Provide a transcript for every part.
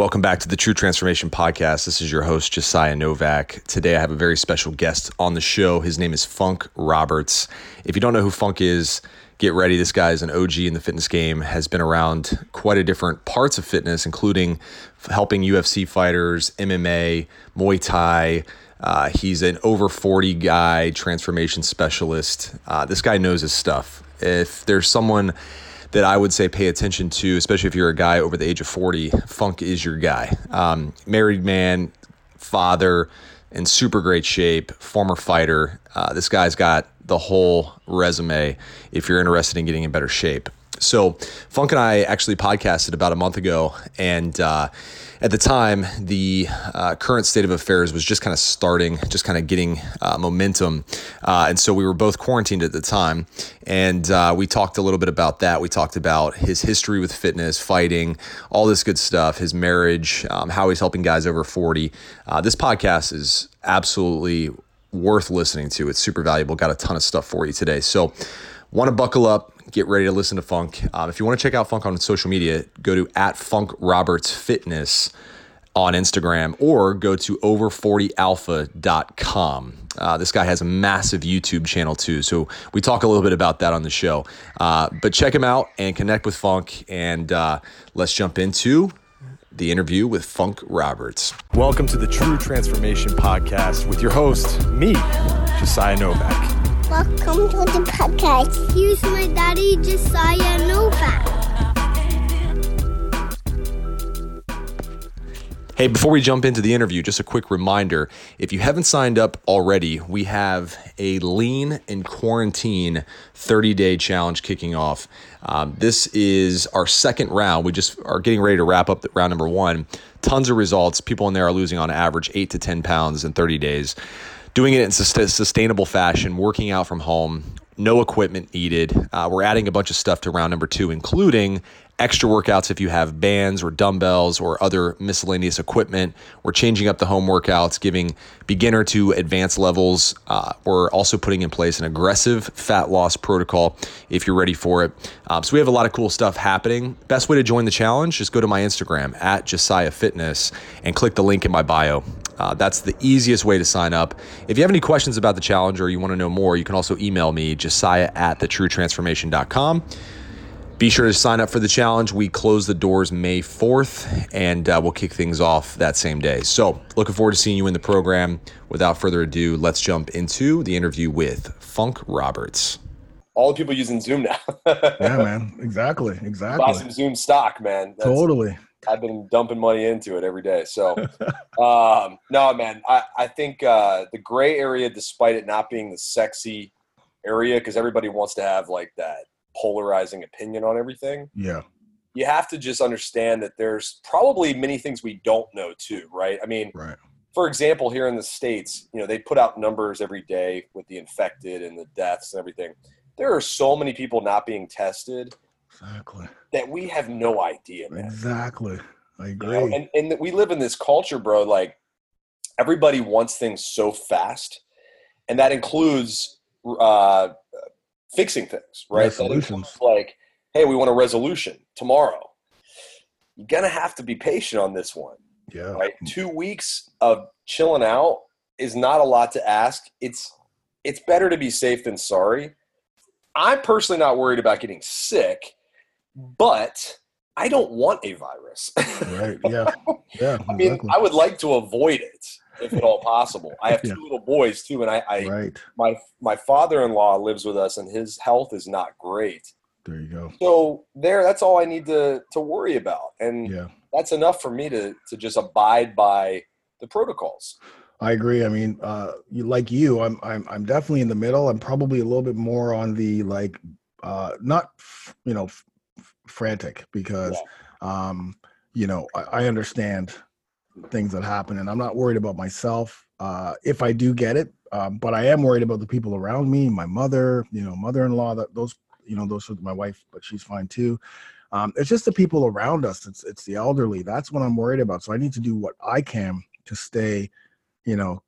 Welcome back to the True Transformation Podcast. This is your host, Josiah Novak. Today I have a very special guest on the show. His name is Funk Roberts. If you don't know who Funk is, get ready. This guy is an OG in the fitness game, has been around quite a different parts of fitness, including helping UFC fighters, MMA, Muay Thai. Uh, he's an over 40 guy, transformation specialist. Uh, this guy knows his stuff. If there's someone that I would say pay attention to, especially if you're a guy over the age of 40. Funk is your guy. Um, married man, father, in super great shape, former fighter. Uh, this guy's got the whole resume if you're interested in getting in better shape. So, Funk and I actually podcasted about a month ago, and uh, at the time, the uh, current state of affairs was just kind of starting, just kind of getting uh, momentum. Uh, and so we were both quarantined at the time. And uh, we talked a little bit about that. We talked about his history with fitness, fighting, all this good stuff, his marriage, um, how he's helping guys over 40. Uh, this podcast is absolutely worth listening to. It's super valuable. Got a ton of stuff for you today. So, want to buckle up, get ready to listen to Funk. Um, if you want to check out Funk on social media, go to at Funk Roberts Fitness on Instagram or go to over40alpha.com. Uh, this guy has a massive YouTube channel too. So we talk a little bit about that on the show. Uh, but check him out and connect with Funk. And uh, let's jump into the interview with Funk Roberts. Welcome to the True Transformation Podcast with your host, me, Josiah Novak. Welcome to the podcast. Here's my daddy, Josiah Novak. Hey, before we jump into the interview, just a quick reminder if you haven't signed up already, we have a lean and quarantine 30 day challenge kicking off. Um, this is our second round. We just are getting ready to wrap up the round number one. Tons of results. People in there are losing on average 8 to 10 pounds in 30 days doing it in a sustainable fashion, working out from home, no equipment needed. Uh, we're adding a bunch of stuff to round number two, including extra workouts if you have bands or dumbbells or other miscellaneous equipment. We're changing up the home workouts, giving beginner to advanced levels. Uh, we're also putting in place an aggressive fat loss protocol if you're ready for it. Um, so we have a lot of cool stuff happening. Best way to join the challenge is go to my Instagram at Josiah Fitness and click the link in my bio. Uh, that's the easiest way to sign up. If you have any questions about the challenge or you want to know more, you can also email me, josiah at thetruetransformation.com. Be sure to sign up for the challenge. We close the doors May 4th, and uh, we'll kick things off that same day. So, looking forward to seeing you in the program. Without further ado, let's jump into the interview with Funk Roberts. All the people using Zoom now. yeah, man. Exactly. Exactly. Buy some Zoom stock, man. That's, totally. I've been dumping money into it every day. So, um, no, man, I, I think uh, the gray area, despite it not being the sexy area, because everybody wants to have like that polarizing opinion on everything. Yeah. You have to just understand that there's probably many things we don't know too, right? I mean, right. for example, here in the States, you know, they put out numbers every day with the infected and the deaths and everything. There are so many people not being tested Exactly. That we have no idea, man. Exactly. I agree. You know, and and we live in this culture, bro. Like everybody wants things so fast, and that includes uh, fixing things, right? Resolutions. like, hey, we want a resolution tomorrow. You're gonna have to be patient on this one. Yeah. Right. Two weeks of chilling out is not a lot to ask. It's it's better to be safe than sorry. I'm personally not worried about getting sick but I don't want a virus. right. Yeah. Yeah. I mean, I would like to avoid it if at all possible. I have two yeah. little boys too, and I, I right. my my father-in-law lives with us, and his health is not great. There you go. So there, that's all I need to to worry about, and yeah. that's enough for me to to just abide by the protocols. I agree. I mean, uh, you, like you, I'm, I'm, I'm definitely in the middle. I'm probably a little bit more on the like, uh, not, you know, frantic because yeah. um, you know I, I, understand things that happen and i'm not worried about myself uh, if i do get it um, but i am worried about the people around me my mother you know mother-in-law that those you know those are my wife but she's fine too um, it's just the people around us it's it's the elderly that's what i'm worried about so i need to do what i can to stay you know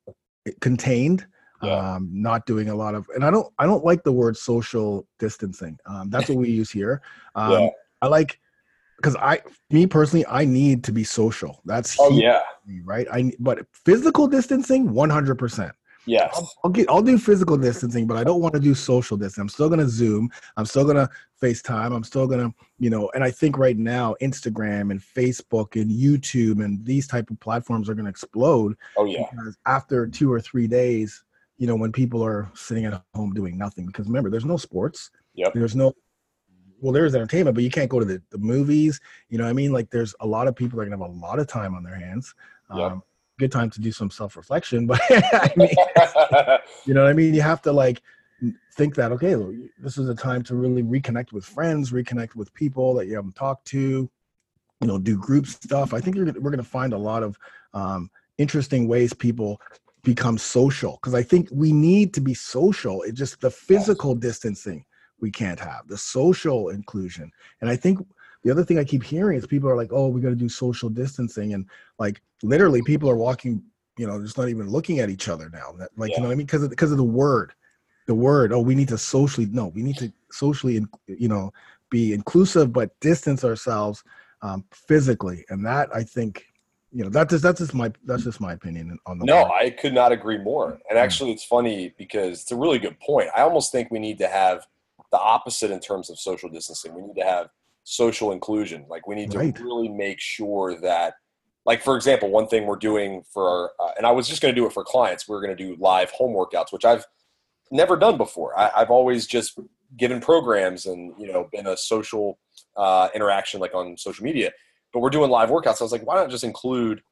contained yeah. um, not doing a lot of and i don't i don't like the word social distancing um, that's what we use here um, yeah. I like because I, me personally, I need to be social. That's Oh yeah, me, right? I but physical distancing, one hundred percent. yes, I'll, I'll get I'll do physical distancing, but I don't want to do social distancing. I'm still gonna Zoom. I'm still gonna FaceTime. I'm still gonna, you know, and I think right now Instagram and Facebook and YouTube and these type of platforms are gonna explode oh yeah, because after two or three days, you know, when people are sitting at home doing nothing. Because remember, there's no sports. Yep. There's no well, there's entertainment, but you can't go to the, the movies. You know what I mean? Like there's a lot of people that are gonna have a lot of time on their hands. Yep. Um, good time to do some self-reflection, but I mean you know what I mean? You have to like think that okay, this is a time to really reconnect with friends, reconnect with people that you haven't talked to, you know, do group stuff. I think you're, gonna- we're going to find a lot of um, interesting ways people become social because I think we need to be social. It's just the physical distancing we can't have, the social inclusion. And I think the other thing I keep hearing is people are like, oh, we got to do social distancing. And like literally people are walking, you know, just not even looking at each other now. That, like, you know what I mean? Because of, because of the word, the word, oh, we need to socially, no, we need to socially, you know, be inclusive, but distance ourselves um, physically. And that I think, you know, that is, that's just my, that's just my opinion on the No, word. I could not agree more. And actually, it's funny because it's a really good point. I almost think we need to have the opposite in terms of social distancing. We need to have social inclusion. Like we need to really make sure that, like for example, one thing we're doing for our, uh, and I was just going to do it for clients. We're going to do live home workouts, which I've never done before. I, I've always just given programs and you know been a social uh, interaction like on social media. But we're doing live workouts. I was like, why not just include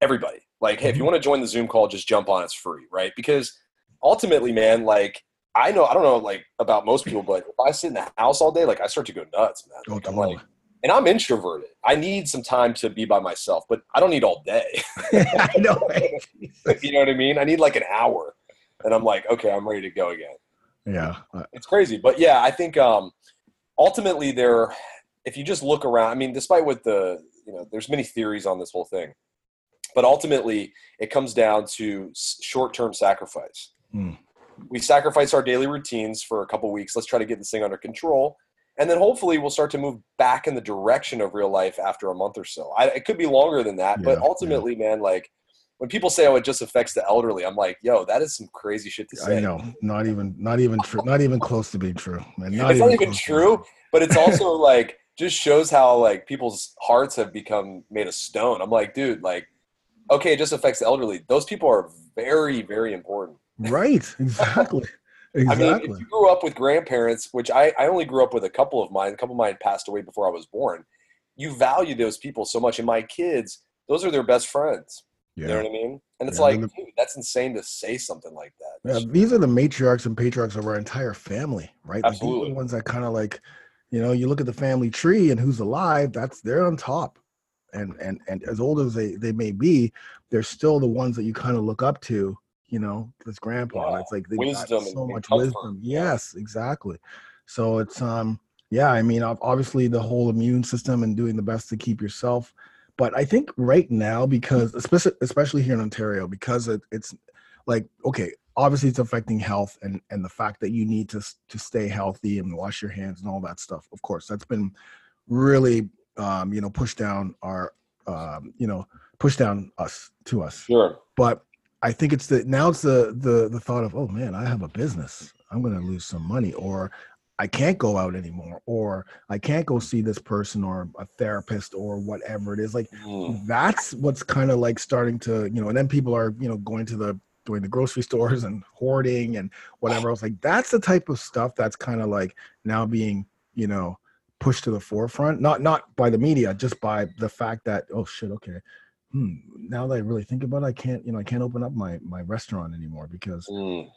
everybody? Like, hey, if you want to join the Zoom call, just jump on. It's free, right? Because ultimately, man, like I know I don't know like about most people, but if I sit in the house all day, like I start to go nuts, man. Oh, I'm like, and I'm introverted. I need some time to be by myself, but I don't need all day. I know. you know what I mean? I need like an hour, and I'm like, okay, I'm ready to go again. Yeah. Uh, It's crazy, but yeah, I think um, ultimately there, if you just look around, I mean, despite what the you know, there's many theories on this whole thing, but ultimately it comes down to short-term sacrifice. Hmm. We sacrifice our daily routines for a couple weeks. Let's try to get this thing under control, and then hopefully we'll start to move back in the direction of real life after a month or so. I, it could be longer than that, Yeah, but yeah. ultimately, man, like. When people say, "Oh, it just affects the elderly," I'm like, "Yo, that is some crazy shit to say." I know. Not even, not even true. Not even close to being true. Man. Not it's not even true, but it's also like just shows how like people's hearts have become made of stone. I'm like, dude, like, okay, it just affects the elderly. Those people are very, very important. Right. Exactly. I mean, if you grew up with grandparents, which I, I only grew up with a couple of mine, a couple of mine passed away before I was born. You value those people so much. And my kids, those are their best friends. You know what I mean? And it's Yeah, like, they're dude, that's insane to say something like that. Yeah, these are the matriarchs and patriarchs of our entire family, right? Like, these are Absolutely. the ones that kind of like, you know, you look at the family tree and who's alive, that's they're on top. And and and as old as they they may be, they're still the ones that you kind of look up to, you know, this grandpa. Yeah, It's like they wisdom got so much comfort, wisdom. Yes, exactly. So it's um yeah, I mean obviously the whole immune system and doing the best to keep yourself. But I think right now, because especially especially here in Ontario, because it, it's like okay, obviously it's affecting health and and the fact that you need to to stay healthy and wash your hands and all that stuff. Of course, that's been really um, you know pushed down our um, you know pushed down us to us Sure. but I think it's the now it's the the the thought of oh man I have a business. I'm going to lose some money or I can't go out anymore or I can't go see this person or a therapist or whatever it is. Like Mm. that's what's kind of like starting to you know and then people are you know going to the doing the grocery stores and hoarding and whatever else. Like that's the type of stuff that's kind of like now being you know pushed to the forefront. Not not by the media just by the fact that oh shit okay hmm, now that I really think about it, I can't, you know, I can't open up my my restaurant anymore because Mm.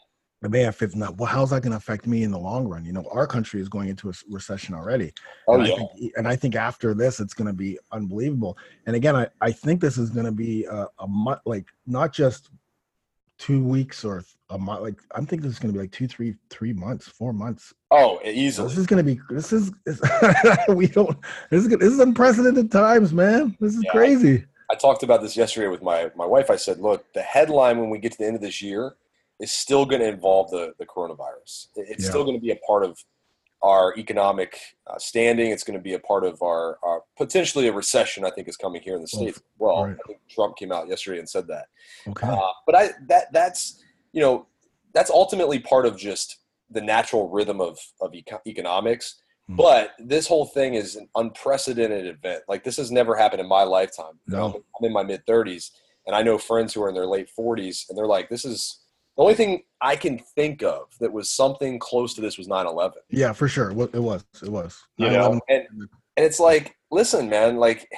it may affect not. Well, how's that going to affect me in the long run? You know, our country is going into a recession already, Oh and yeah. I think, and I think after this, it's going to be unbelievable. And again, I I think this is going to be a, a month, like not just two weeks or a month. Like I'm thinking this is going to be like two, three, three months, four months. Oh, easily. This is going to be. This is. This, we don't. This is. This is unprecedented times, man. This is Yeah, crazy. I talked about this yesterday with my, my wife. I said, look, the headline when we get to the end of this year is still going to involve the, the coronavirus. It's Yeah. still going to be a part of our economic uh, standing. It's going to be a part of our, our, potentially a recession. I think is coming here in the states. Well, right. I think Trump came out yesterday and said that. Okay. Uh, but I that that's you know that's ultimately part of just the natural rhythm of of eco- economics. Hmm. But this whole thing is an unprecedented event. Like this has never happened in my lifetime. No. I'm in my mid 30s, and I know friends who are in their late 40s, and they're like, "This is the only thing I can think of that was something close to this was 9/11." yeah, for sure. It was. It was. You know, and and it's like, listen, man, like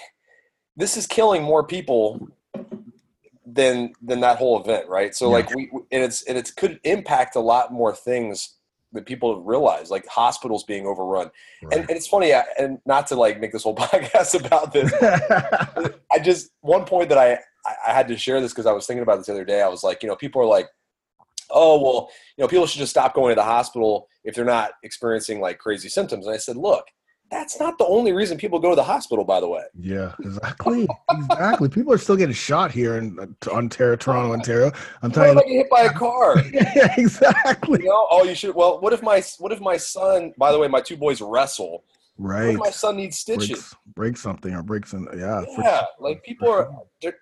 this is killing more people than than that whole event, right? So Yeah. like we and it's and it could impact a lot more things that people realize, like hospitals being overrun. And, Right. and it's funny, I- and not to like make this whole podcast about this. I just one point that I I I had to share this because I was thinking about this the other day. I was like, you know, people are like, oh well, you know, people should just stop going to the hospital if they're not experiencing like crazy symptoms. And I said, look, that's not the only reason people go to the hospital. By the way, yeah, exactly. exactly. People are still getting shot here in uh, Ontario, Toronto, Ontario. I'm telling you. get hit by a car? yeah, exactly. You know, oh, you should. Well, what if my what if my son? By the way, my two boys wrestle. What Right. if my son needs stitches? Breaks, break something or breaks in. Yeah. yeah sure. like people are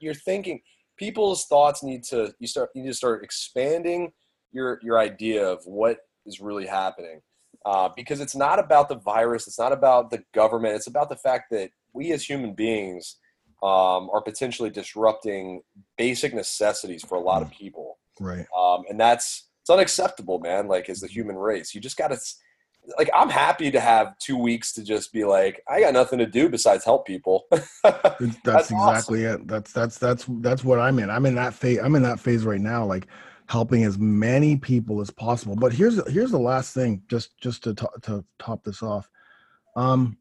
you're thinking people's thoughts need to you start you need to start expanding your your idea of what is really happening uh, because it's not about the virus it's not about the government it's about the fact that we as human beings um, are potentially disrupting basic necessities for a lot of people Right. um, and that's it's unacceptable man like as the human race you just gotta like i'm happy to have two weeks to just be like i got nothing to do besides help people That's That's, exactly it. That's that's that's that's what I'm in. I'm in that phase. I'm in that phase right now, like helping as many people as possible. But here's here's the last thing, just just to to, to top this off. Um,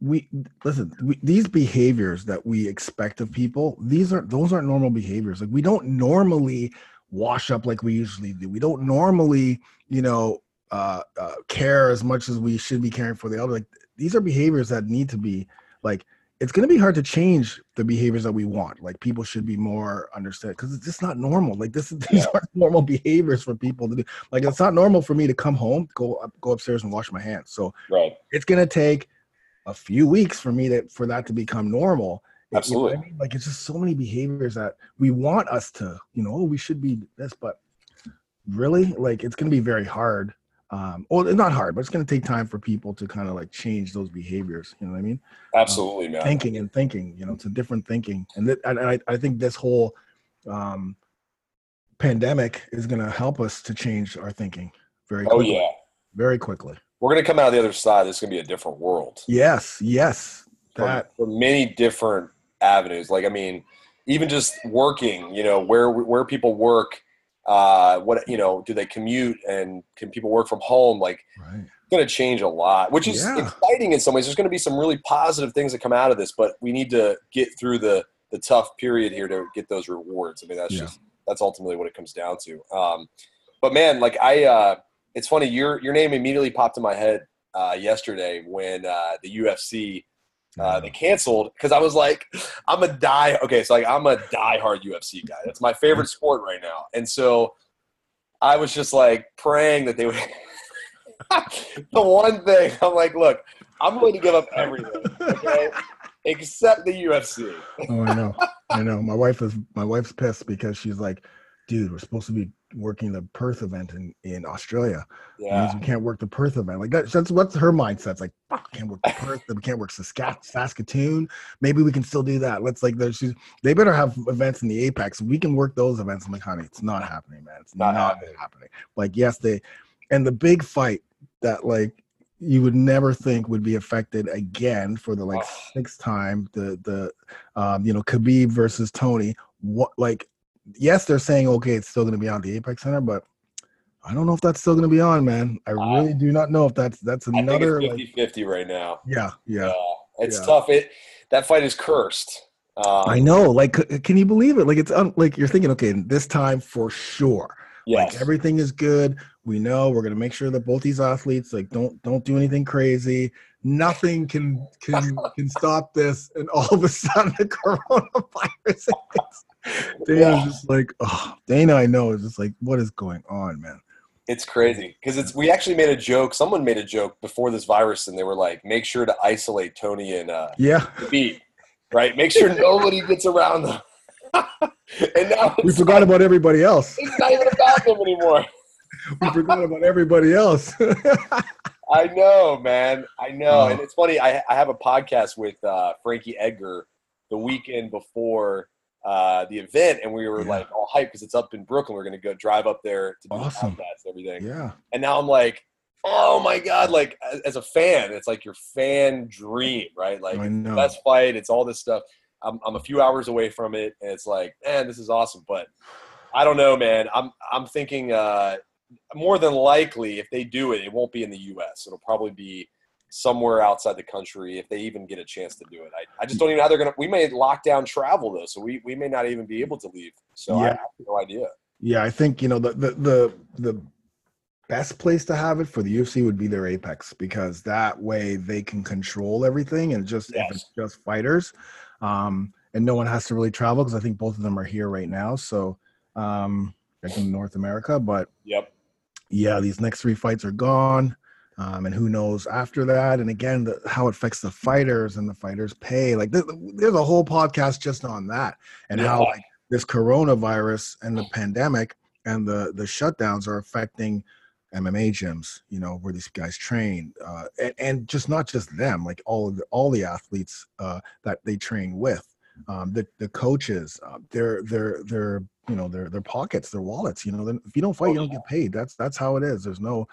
we listen. We, these behaviors that we expect of people, these aren't those aren't normal behaviors. Like we don't normally wash up like we usually do. We don't normally, you know, uh, uh care as much as we should be caring for the other. Like these are behaviors that need to be like it's going to be hard to change the behaviors that we want. Like people should be more understood because it's just not normal. Like this these aren't normal behaviors for people to do. Like it's not normal for me to come home, go up, go upstairs and wash my hands. So right it's going to take a few weeks for me to for that to become normal. You know I Absolutely. mean? Like it's just so many behaviors that we want us to, you know, oh, we should be this, but really, like it's going to be very hard. Um, well, it's not hard, but it's going to take time for people to kind of like change those behaviors. You know what I mean? Absolutely, man. thinking and thinking you know it's a different thinking and, th- and I, I think this whole um pandemic is going to help us to change our thinking very Quickly, Oh yeah, very quickly we're gonna come out the other side. It's gonna be a different world yes yes for, for many different avenues. Like I mean, even just working. You know, where where people work. Uh, what you know? Do they commute and can people work from home? Like right it's going to change a lot, which is Yeah. exciting in some ways. There's going to be some really positive things that come out of this, but we need to get through the the tough period here to get those rewards. I mean, that's Yeah. just that's ultimately what it comes down to. Um, but man, like I, uh, it's funny. Your your name immediately popped in my head uh, yesterday when uh, the UFC uh, they canceled because I was like, I'm a die. Okay, so like I'm a diehard UFC guy. That's my favorite sport right now, and so I was just like praying that they would. the one thing I'm like, look, I'm going to give up everything, okay, except the UFC. oh i know i know my wife is my wife's pissed because she's like dude we're supposed to be working the perth event in in australia Yeah, we can't work the Perth event. Like that, that's what's her mindset. It's like, fuck, can't work the Perth, we can't work Sask- Saskatoon. Maybe we can still do that. Let's like, she's, they better have events in the Apex. We can work those events. I'm like, honey, it's not happening, man. It's Not not, happening. happening. Like, yes, they, and the big fight that like you would never think would be affected again for the like Oh. sixth time. The the, um, you know, Khabib versus Tony. What like, yes, they're saying okay, it's still going to be on the Apex Center, but I don't know if that's still going to be on, man. I Uh, really do not know if that's that's I another like 50-50 right now. yeah yeah. it's Yeah. tough. It that fight is cursed. Um, I know. Like, can you believe it? Like, it's un- like you're thinking, okay, this time for sure. Yes. Like everything is good. We know we're gonna make sure that both these athletes like don't don't do anything crazy. Nothing can can can stop this. And all of a sudden, the coronavirus. Dana's Yeah. just like, oh, Dana, I know is just like, what is going on, man? It's crazy because it's. We actually made a joke. Someone made a joke before this virus, and they were like, "Make sure to isolate Tony and uh, Yeah, Pete, right? Make sure nobody gets around them." and now we it's, forgot about everybody else. it's not even about them anymore. We forgot about everybody else. I know, man. I know, and it's funny. I, I have a podcast with uh, Frankie Edgar the weekend before uh, the event, and we were Yeah. like all hyped because it's up in Brooklyn. We're going to go drive up there to do Awesome. the podcast and everything. yeah, And now I'm like, oh my god! Like as, a fan, it's like your fan dream, right? Like best fight. It's all this stuff. I'm I'm a few hours away from it, and it's like, man, this is awesome. But I don't know, man. I'm I'm thinking uh, more than likely, if they do it, it won't be in the U.S. It'll probably be somewhere outside the country if they even get a chance to do it. I, I just don't even know how they're gonna. We may lock down travel though, so we, we may not even be able to leave. So I Yeah. have no idea. yeah. I think you know the the the the best place to have it for the UFC would be their Apex because that way they can control everything and just if it's just fighters, um, and no one has to really travel because I think both of them are here right now. So um, in North America, but Yep. yeah, these next three fights are gone. Um, and who knows after that? And again, the, how it affects the fighters and the fighters' pay. Like, there, there's a whole podcast just on that, and how like this coronavirus and the pandemic and the the shutdowns are affecting MMA gyms. You know where these guys train, uh, and, and just not just them, like all the, all the athletes uh, that they train with, um, the the coaches, uh, their their their you know their their pockets, their wallets. You know, then if you don't fight, you don't get paid. That's that's how it is. There's no,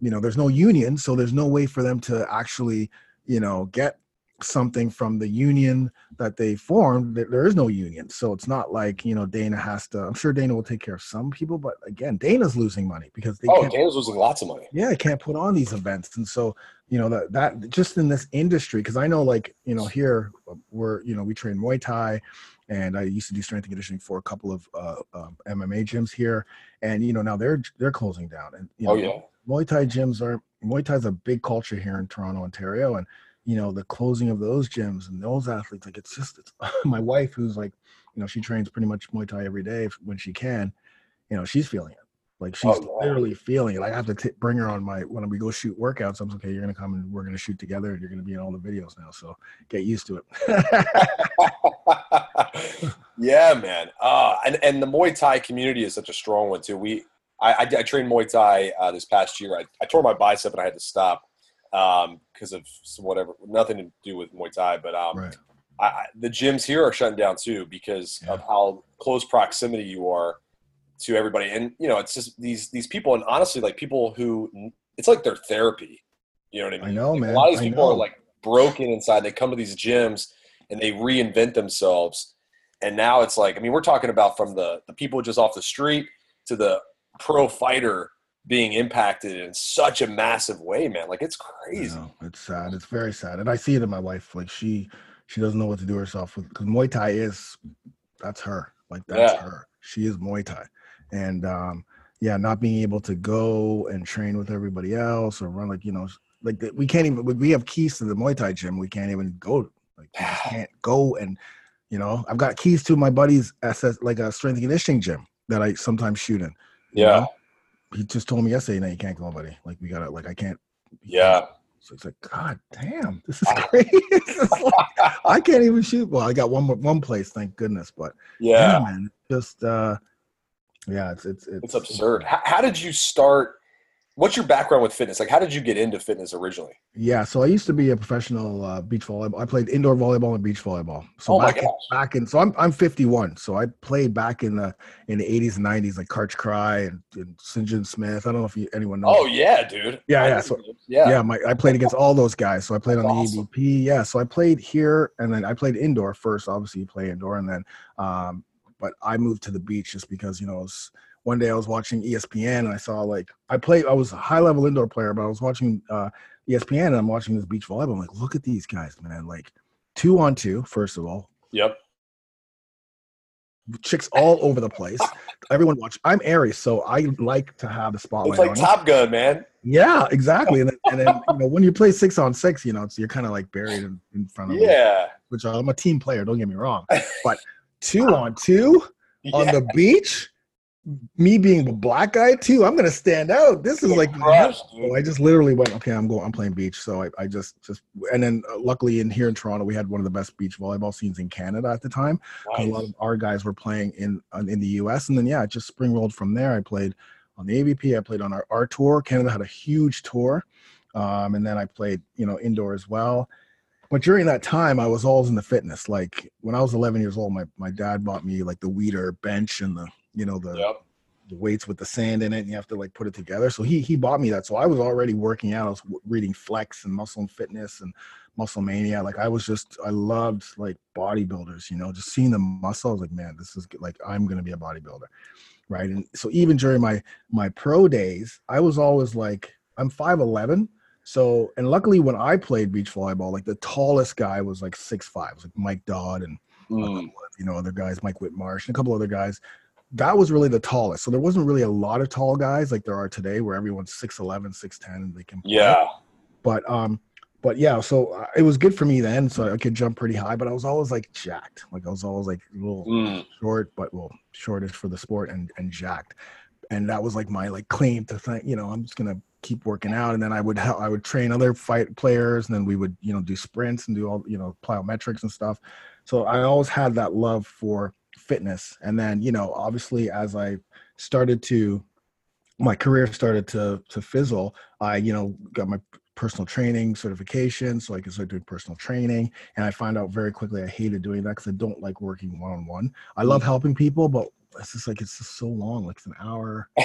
you know, there's no union, so there's no way for them to actually, you know, get something from the union that they formed. There- There is no union, so it's not like you know Dana has to. I'm sure Dana will take care of some people, but again, Dana's losing money because they Oh, can't Dana's losing lots of money. yeah i can't put on these events and so you know that that just in this industry because i know like you know here we're you know we train muay thai and i used to do strength and conditioning for a couple of uh, um, mma gyms here. And you know now they're they're closing down and you know Oh yeah. muay thai gyms are muay thai is a big culture here in toronto ontario. And you know the closing of those gyms and those athletes like it's just it's, my wife who's like you know she trains pretty much muay thai every day when she can. You know she's feeling it like she's Oh, yeah. literally feeling it. Like I have to t- bring her on my when we go shoot workouts. I'm like, okay, you're gonna come and we're gonna shoot together, and you're gonna be in all the videos now. So get used to it. yeah, man. Uh, and and the Muay Thai community is such a strong one too. We I, I, I trained Muay Thai uh, this past year. I, I tore my bicep and I had to stop because of some whatever, nothing to do with Muay Thai. But um, right. I, I, the gyms here are shutting down too because of how close proximity you are to everybody. And you know, it's just these these people, and honestly, like people who it's like their therapy. You know what I mean? I know, Like, man. A lot of these I people are like broken inside. They come to these gyms and they reinvent themselves. And now it's like, I mean, we're talking about from the the people just off the street to the pro fighter being impacted in such a massive way, man. Like it's crazy. know. It's sad. It's very sad, and I see it in my wife. Like she she doesn't know what to do herself with because Muay Thai is that's her. Like that's Yeah. her. She is Muay Thai, and um yeah, not being able to go and train with everybody else or run like you know like we can't even we have keys to the Muay Thai gym. We can't even go. Like we just can't go and you know I've got keys to my buddy's SS like a strength and conditioning gym that I sometimes shoot in. you Yeah. know? He just told me yesterday, no, you can't go, buddy. Like we gotta like I can't Yeah. so it's like, God damn, this is crazy. Like, I can't even shoot. Well, I got one one place, thank goodness. But yeah, Yeah. man, just uh, yeah, it's it's it's, It's absurd. How, how did you start? What's your background with fitness? Like, how did you get into fitness originally? Yeah, so I used to be a professional uh, beach volleyball. I played indoor volleyball and beach volleyball. So Oh my back in, back in, so I'm I'm 51. So I played back in the in the 80s and 90s, like Karch Kiraly and, and Sinjin Smith. I don't know if you, anyone knows. Oh yeah, dude. Yeah, yeah, so- yeah. yeah, my I played against all those guys. So I played on the That's awesome. AVP. Yeah, so I played here, and then I played indoor first. Obviously, you play indoor, and then, um, but I moved to the beach just because you know. Was, one day I was watching ESPN and I saw like I played. I was a high level indoor player, but I was watching uh, ESPN and I'm watching this beach volleyball. I'm like, look at these guys, man! Like two on two, first of all, Yep. chicks all over the place. Everyone watch. I'm Aries, so I like to have the spotlight. It's like. Top Gun, man. Yeah, exactly. And then, and then you know, when you play six on six, you know, it's, you're kind of like buried in, in front of Yeah. which I'm a team player, don't get me wrong. But two on two on the beach, me being the black guy too, I'm gonna stand out. This is like crushed, so I just literally went, okay, I'm going, I'm playing beach. So I, I just, just, and then uh, luckily in here in Toronto, we had one of the best beach volleyball scenes in Canada at the time. 'cause A lot of our guys were playing in in the U.S. and then yeah, it just spring rolled from there. I played on the AVP. I played on our, our tour. Canada had a huge tour, um, and then I played, you know, indoor as well. But during that time, I was always in the fitness. Like when I was 11 years old, my my dad bought me like the Weider bench and the, you know, the Yep. the weights with the sand in it and you have to like put it together so he he bought me that so i was already working out i was reading flex and muscle and fitness and muscle mania like i was just i loved like bodybuilders you know just seeing the muscle i was like man this is good. like i'm gonna be a bodybuilder right and so even during my my pro days i was always like i'm 5'11 so and luckily when i played beach volleyball like the tallest guy was like six five was like mike dodd and Mm. of, you know other guys mike whitmarsh and a couple other guys that was really the tallest so there wasn't really a lot of tall guys like there are today where everyone's 6'11 6'10 and they can play. Yeah. but um but yeah so uh, it was good for me then so i could jump pretty high but i was always like jacked like i was always like a little Mm. short but well shortish for the sport and and jacked and that was like my like claim to think you know i'm just gonna keep working out. And then i would help i would train other fight players and then we would you know do sprints and do all you know plyometrics and stuff. So i always had that love for fitness. And then you know obviously as i started to my career started to to fizzle i you know got my personal training certification so i could start doing personal training. And i found out very quickly i hated doing that because i don't like working one-on-one. I love mm. helping people but it's just like it's just so long like it's an hour you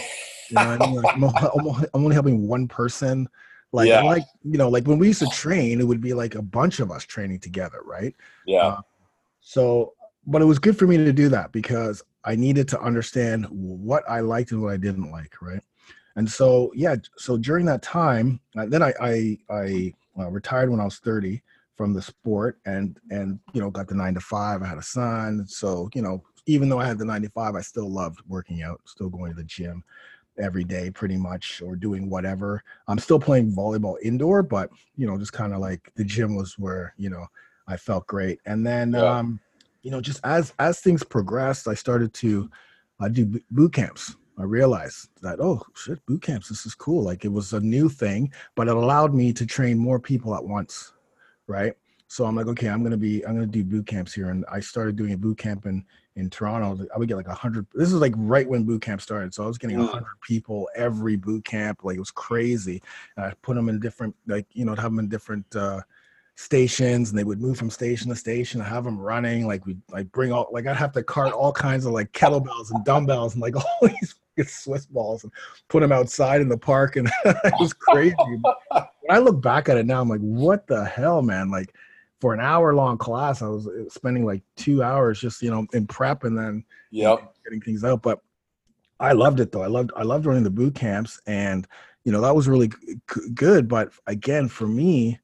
know what I mean? Like, I'm, only- I'm only helping one person like Yeah. Like you know like when we used to train it would be like a bunch of us training together right Yeah. so, but it was good for me to do that because I needed to understand what I liked and what I didn't like, right? And so, yeah, so during that time, uh, then I I, I uh, retired when I was 30 from the sport, and and you know got the nine to five. I had a son, so you know even though I had the 95, I still loved working out, still going to the gym every day pretty much or doing whatever. I'm still playing volleyball indoor but you know just kind of like the gym was where you know i felt great. And then Yeah. um you know just as as things progressed i started to uh, do boot camps. I realized that oh shit boot camps this is cool. Like it was a new thing but it allowed me to train more people at once right so i'm like okay i'm gonna be i'm gonna do boot camps here. And i started doing a boot camp in in toronto. I would get like a 100 this is like right when boot camp started. So i was getting a Mm. 100 people every boot camp. Like it was crazy. And i put them in different like you know have them in different uh stations. And they would move from station to station I have them running. Like we like bring all like i'd have to cart all kinds of like kettlebells and dumbbells and like all these swiss balls and put them outside in the park. And it was crazy. When i look back at it now i'm like what the hell man? Like for an hour long class i was uh, spending like two hours just you know in prep and then Yep. getting things out but i loved it though. I loved i loved running the boot camps and you know that was really g- good but again for me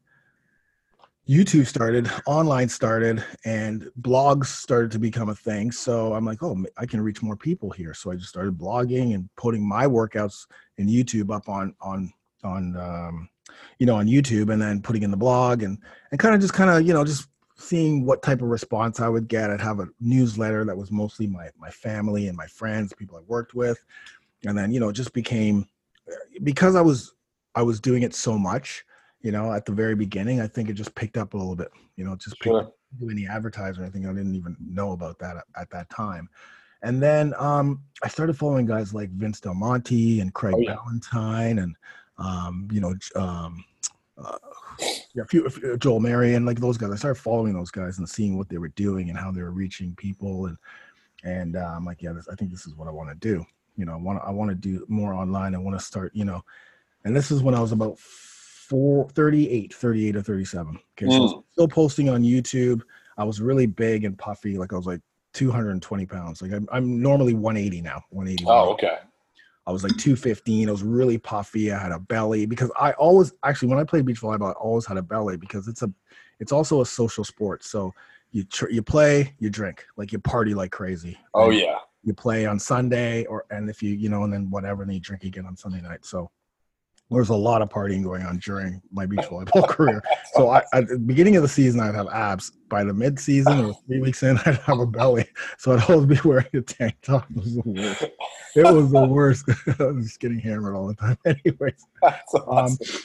youtube started online started and blogs started to become a thing. So i'm like oh I can reach more people here. So i just started blogging and putting my workouts in youtube up on on on um you know on youtube and then putting in the blog and and kind of just kind of you know just seeing what type of response I would get. I'd have a newsletter that was mostly my my family and my friends, people I worked with, and then you know it just became because I was I was doing it so much. You know, at the very beginning, I think it just picked up a little bit. You know, just picked Sure. up do any advertising. I think I didn't even know about that at, at that time. And then um, I started following guys like Vince Del Monte and Craig Oh, yeah. Ballantyne and um, you know um, uh, yeah, a few, a few- Joel Marion, like those guys. I started following those guys and seeing what they were doing and how they were reaching people, and and uh, I'm like, yeah, this, I think this is what I want to do. You know, I want I want to do more online. I want to start, you know, and this is when I was about four, 38, 38 or 37. Okay, so I was still posting on YouTube. I was really big and puffy, like I was like 220 pounds. Like I'm, I'm normally 180 now, 180. Oh, okay. I was like 215. I was really puffy. I had a belly because I always actually when I played beach volleyball, I always had a belly because it's a it's also a social sport. So you tr- you play, you drink, like you party like crazy. Oh Like, yeah. You play on Sunday or and if you you know and then whatever, and then you drink again on Sunday night. So there's a lot of partying going on during my beach volleyball career. So I, at the beginning of the season, I'd have abs. By the mid season or three weeks in, I'd have a belly. So I'd always be wearing a tank top. It was the worst. it was the worst. I was just getting hammered all the time. Anyways, That's awesome.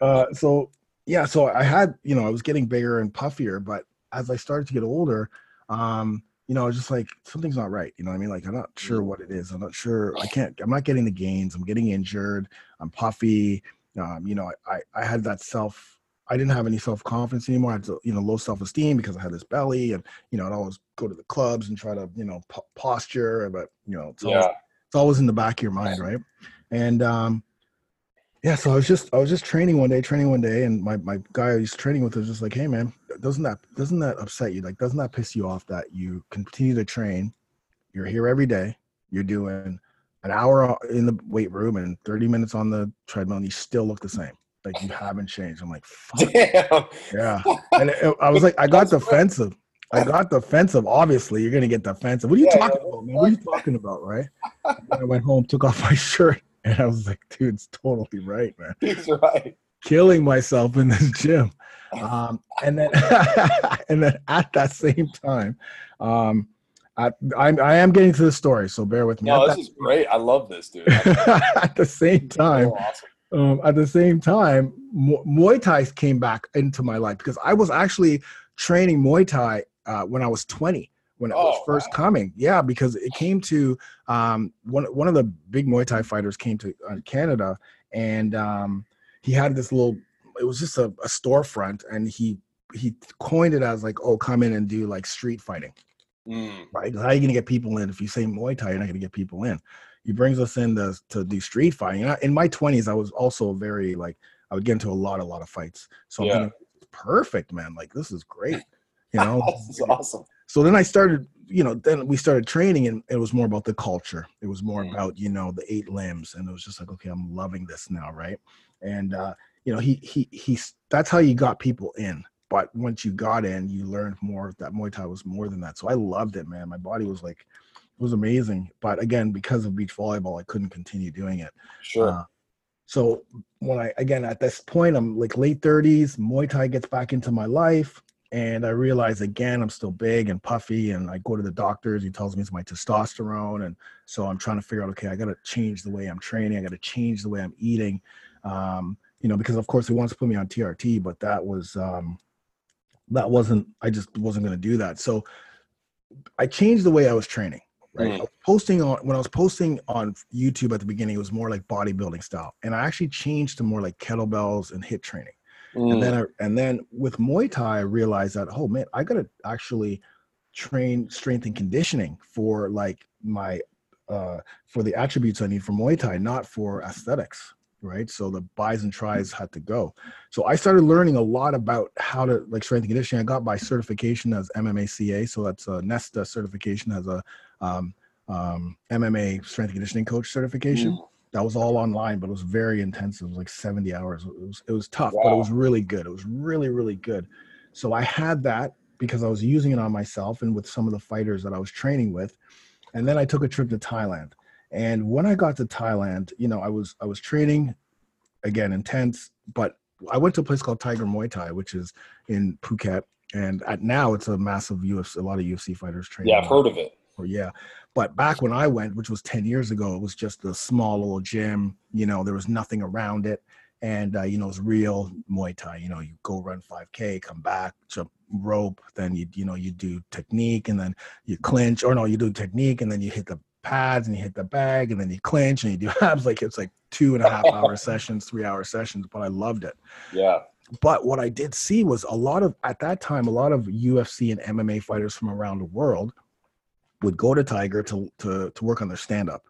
uh, so yeah, so I had, you know, I was getting bigger and puffier, but as I started to get older, um, you know, I was just like, something's not right. You know what I mean? Like, I'm not sure what it is. I'm not sure. I can't, I'm not getting the gains. I'm getting injured. I'm puffy. Um, you know, I, I had that self, I didn't have any self confidence anymore. I had, to, you know, low self esteem because I had this belly and, you know, I'd always go to the clubs and try to, you know, po- posture, but, you know, it's always, yeah. it's always in the back of your mind, right? And, um, yeah, so I was just I was just training one day, training one day, and my my guy I was training with was just like, "Hey, man, doesn't that doesn't that upset you? Like, doesn't that piss you off that you continue to train? You're here every day. You're doing an hour in the weight room and 30 minutes on the treadmill, and you still look the same. Like you haven't changed." I'm like, "Fuck, Damn. yeah." And it, I was like, I got defensive. I got defensive. Obviously, you're gonna get defensive. What are you Yeah, talking about, man? What are you talking about, right? I went home, took off my shirt, and I was like, "Dude, it's totally right, man." He's right. killing myself in this gym. Um, and then, and then at that same time, um, I, I'm, I am getting to the story, so bear with me. No, this is great. I love this, dude. At the same time, so awesome. um, at the same time, Mu- Muay Thai came back into my life because I was actually training Muay Thai uh, when I was 20, when it was Oh, first coming. Yeah, because it came to um, one one of the big Muay Thai fighters came to uh, Canada, and um, he had this little. It was just a, a storefront, and he he coined it as like, "Oh, come in and do like street fighting." Mm. right? How are you going to get people in? If you say Muay Thai, you're not going to get people in. He brings us in to, to do street fighting. And I, in my 20s, I was also very like, I would get into a lot, a lot of fights. So I'm Yeah. thinking, perfect, man. Like, this is great. You know? this is awesome. So then I started, you know, then we started training and it was more about the culture. It was more Mm. about, you know, the eight limbs. And it was just like, okay, I'm loving this now. Right. And, uh, you know, he, he, he's, that's how you got people in. But once you got in, you learned more that Muay Thai was more than that. So I loved it, man. My body was like, it was amazing. But again, because of beach volleyball, I couldn't continue doing it. Sure. Uh, so when I again at this point, I'm like late 30s, Muay Thai gets back into my life, and I realize again I'm still big and puffy, and I go to the doctors. He tells me it's my testosterone, and so I'm trying to figure out, okay, I got to change the way I'm training. I got to change the way I'm eating, um, you know, because of course he wants to put me on TRT, but that was um, that wasn't. I just wasn't going to do that. So I changed the way I was training right? Mm. I was posting on when I was posting on YouTube at the beginning, it was more like bodybuilding style, and I actually changed to more like kettlebells and HIIT training. Mm. And then I and then with Muay Thai, I realized that oh man, I gotta actually train strength and conditioning for like my uh for the attributes I need for Muay Thai, not for aesthetics. Right. So the bis and tris had to go. So I started learning a lot about how to like strength and conditioning. I got my certification as MMACA. So that's a Nesta certification as a um, um, MMA strength and conditioning coach certification. Mm. That was all online, but it was very intensive. It was like 70 hours. It was it was tough, but it was really good. It was really, really good. So I had that because I was using it on myself and with some of the fighters that I was training with. And then I took a trip to Thailand. And when I got to Thailand, you know, I was I was training again intense, but I went to a place called Tiger Muay Thai, which is in Phuket. And at now it's a massive UFC, a lot of UFC fighters training. Yeah, I've heard of it. Yeah. But back when I went, which was 10 years ago, it was just a small little gym. You know, there was nothing around it. And, uh, you know, it was real Muay Thai. You know, you go run 5K, come back, jump rope, then you, you know, you do technique and then you clinch, or no, you do technique and then you hit the pads and you hit the bag and then you clinch and you do abs. Like it's like two and a half hour sessions, three hour sessions, but I loved it Yeah. but what I did see was a lot of at that time a lot of UFC and MMA fighters from around the world would go to Tiger to to to work on their stand up,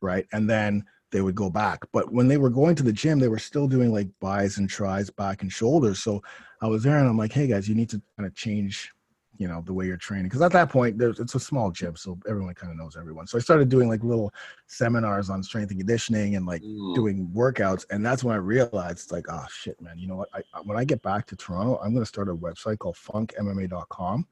right? And then they would go back. But when they were going to the gym, they were still doing like bis and tris, back and shoulders. So I was there and I'm like, hey guys, you need to kind of change, you know, the way you're training. Because at that point, there's it's a small gym, so everyone kind of knows everyone. So I started doing like little seminars on strength and conditioning and like Mm. doing workouts and that's when i realized like oh shit man you know what I, when i get back to toronto i'm going to start a website called funkmma.com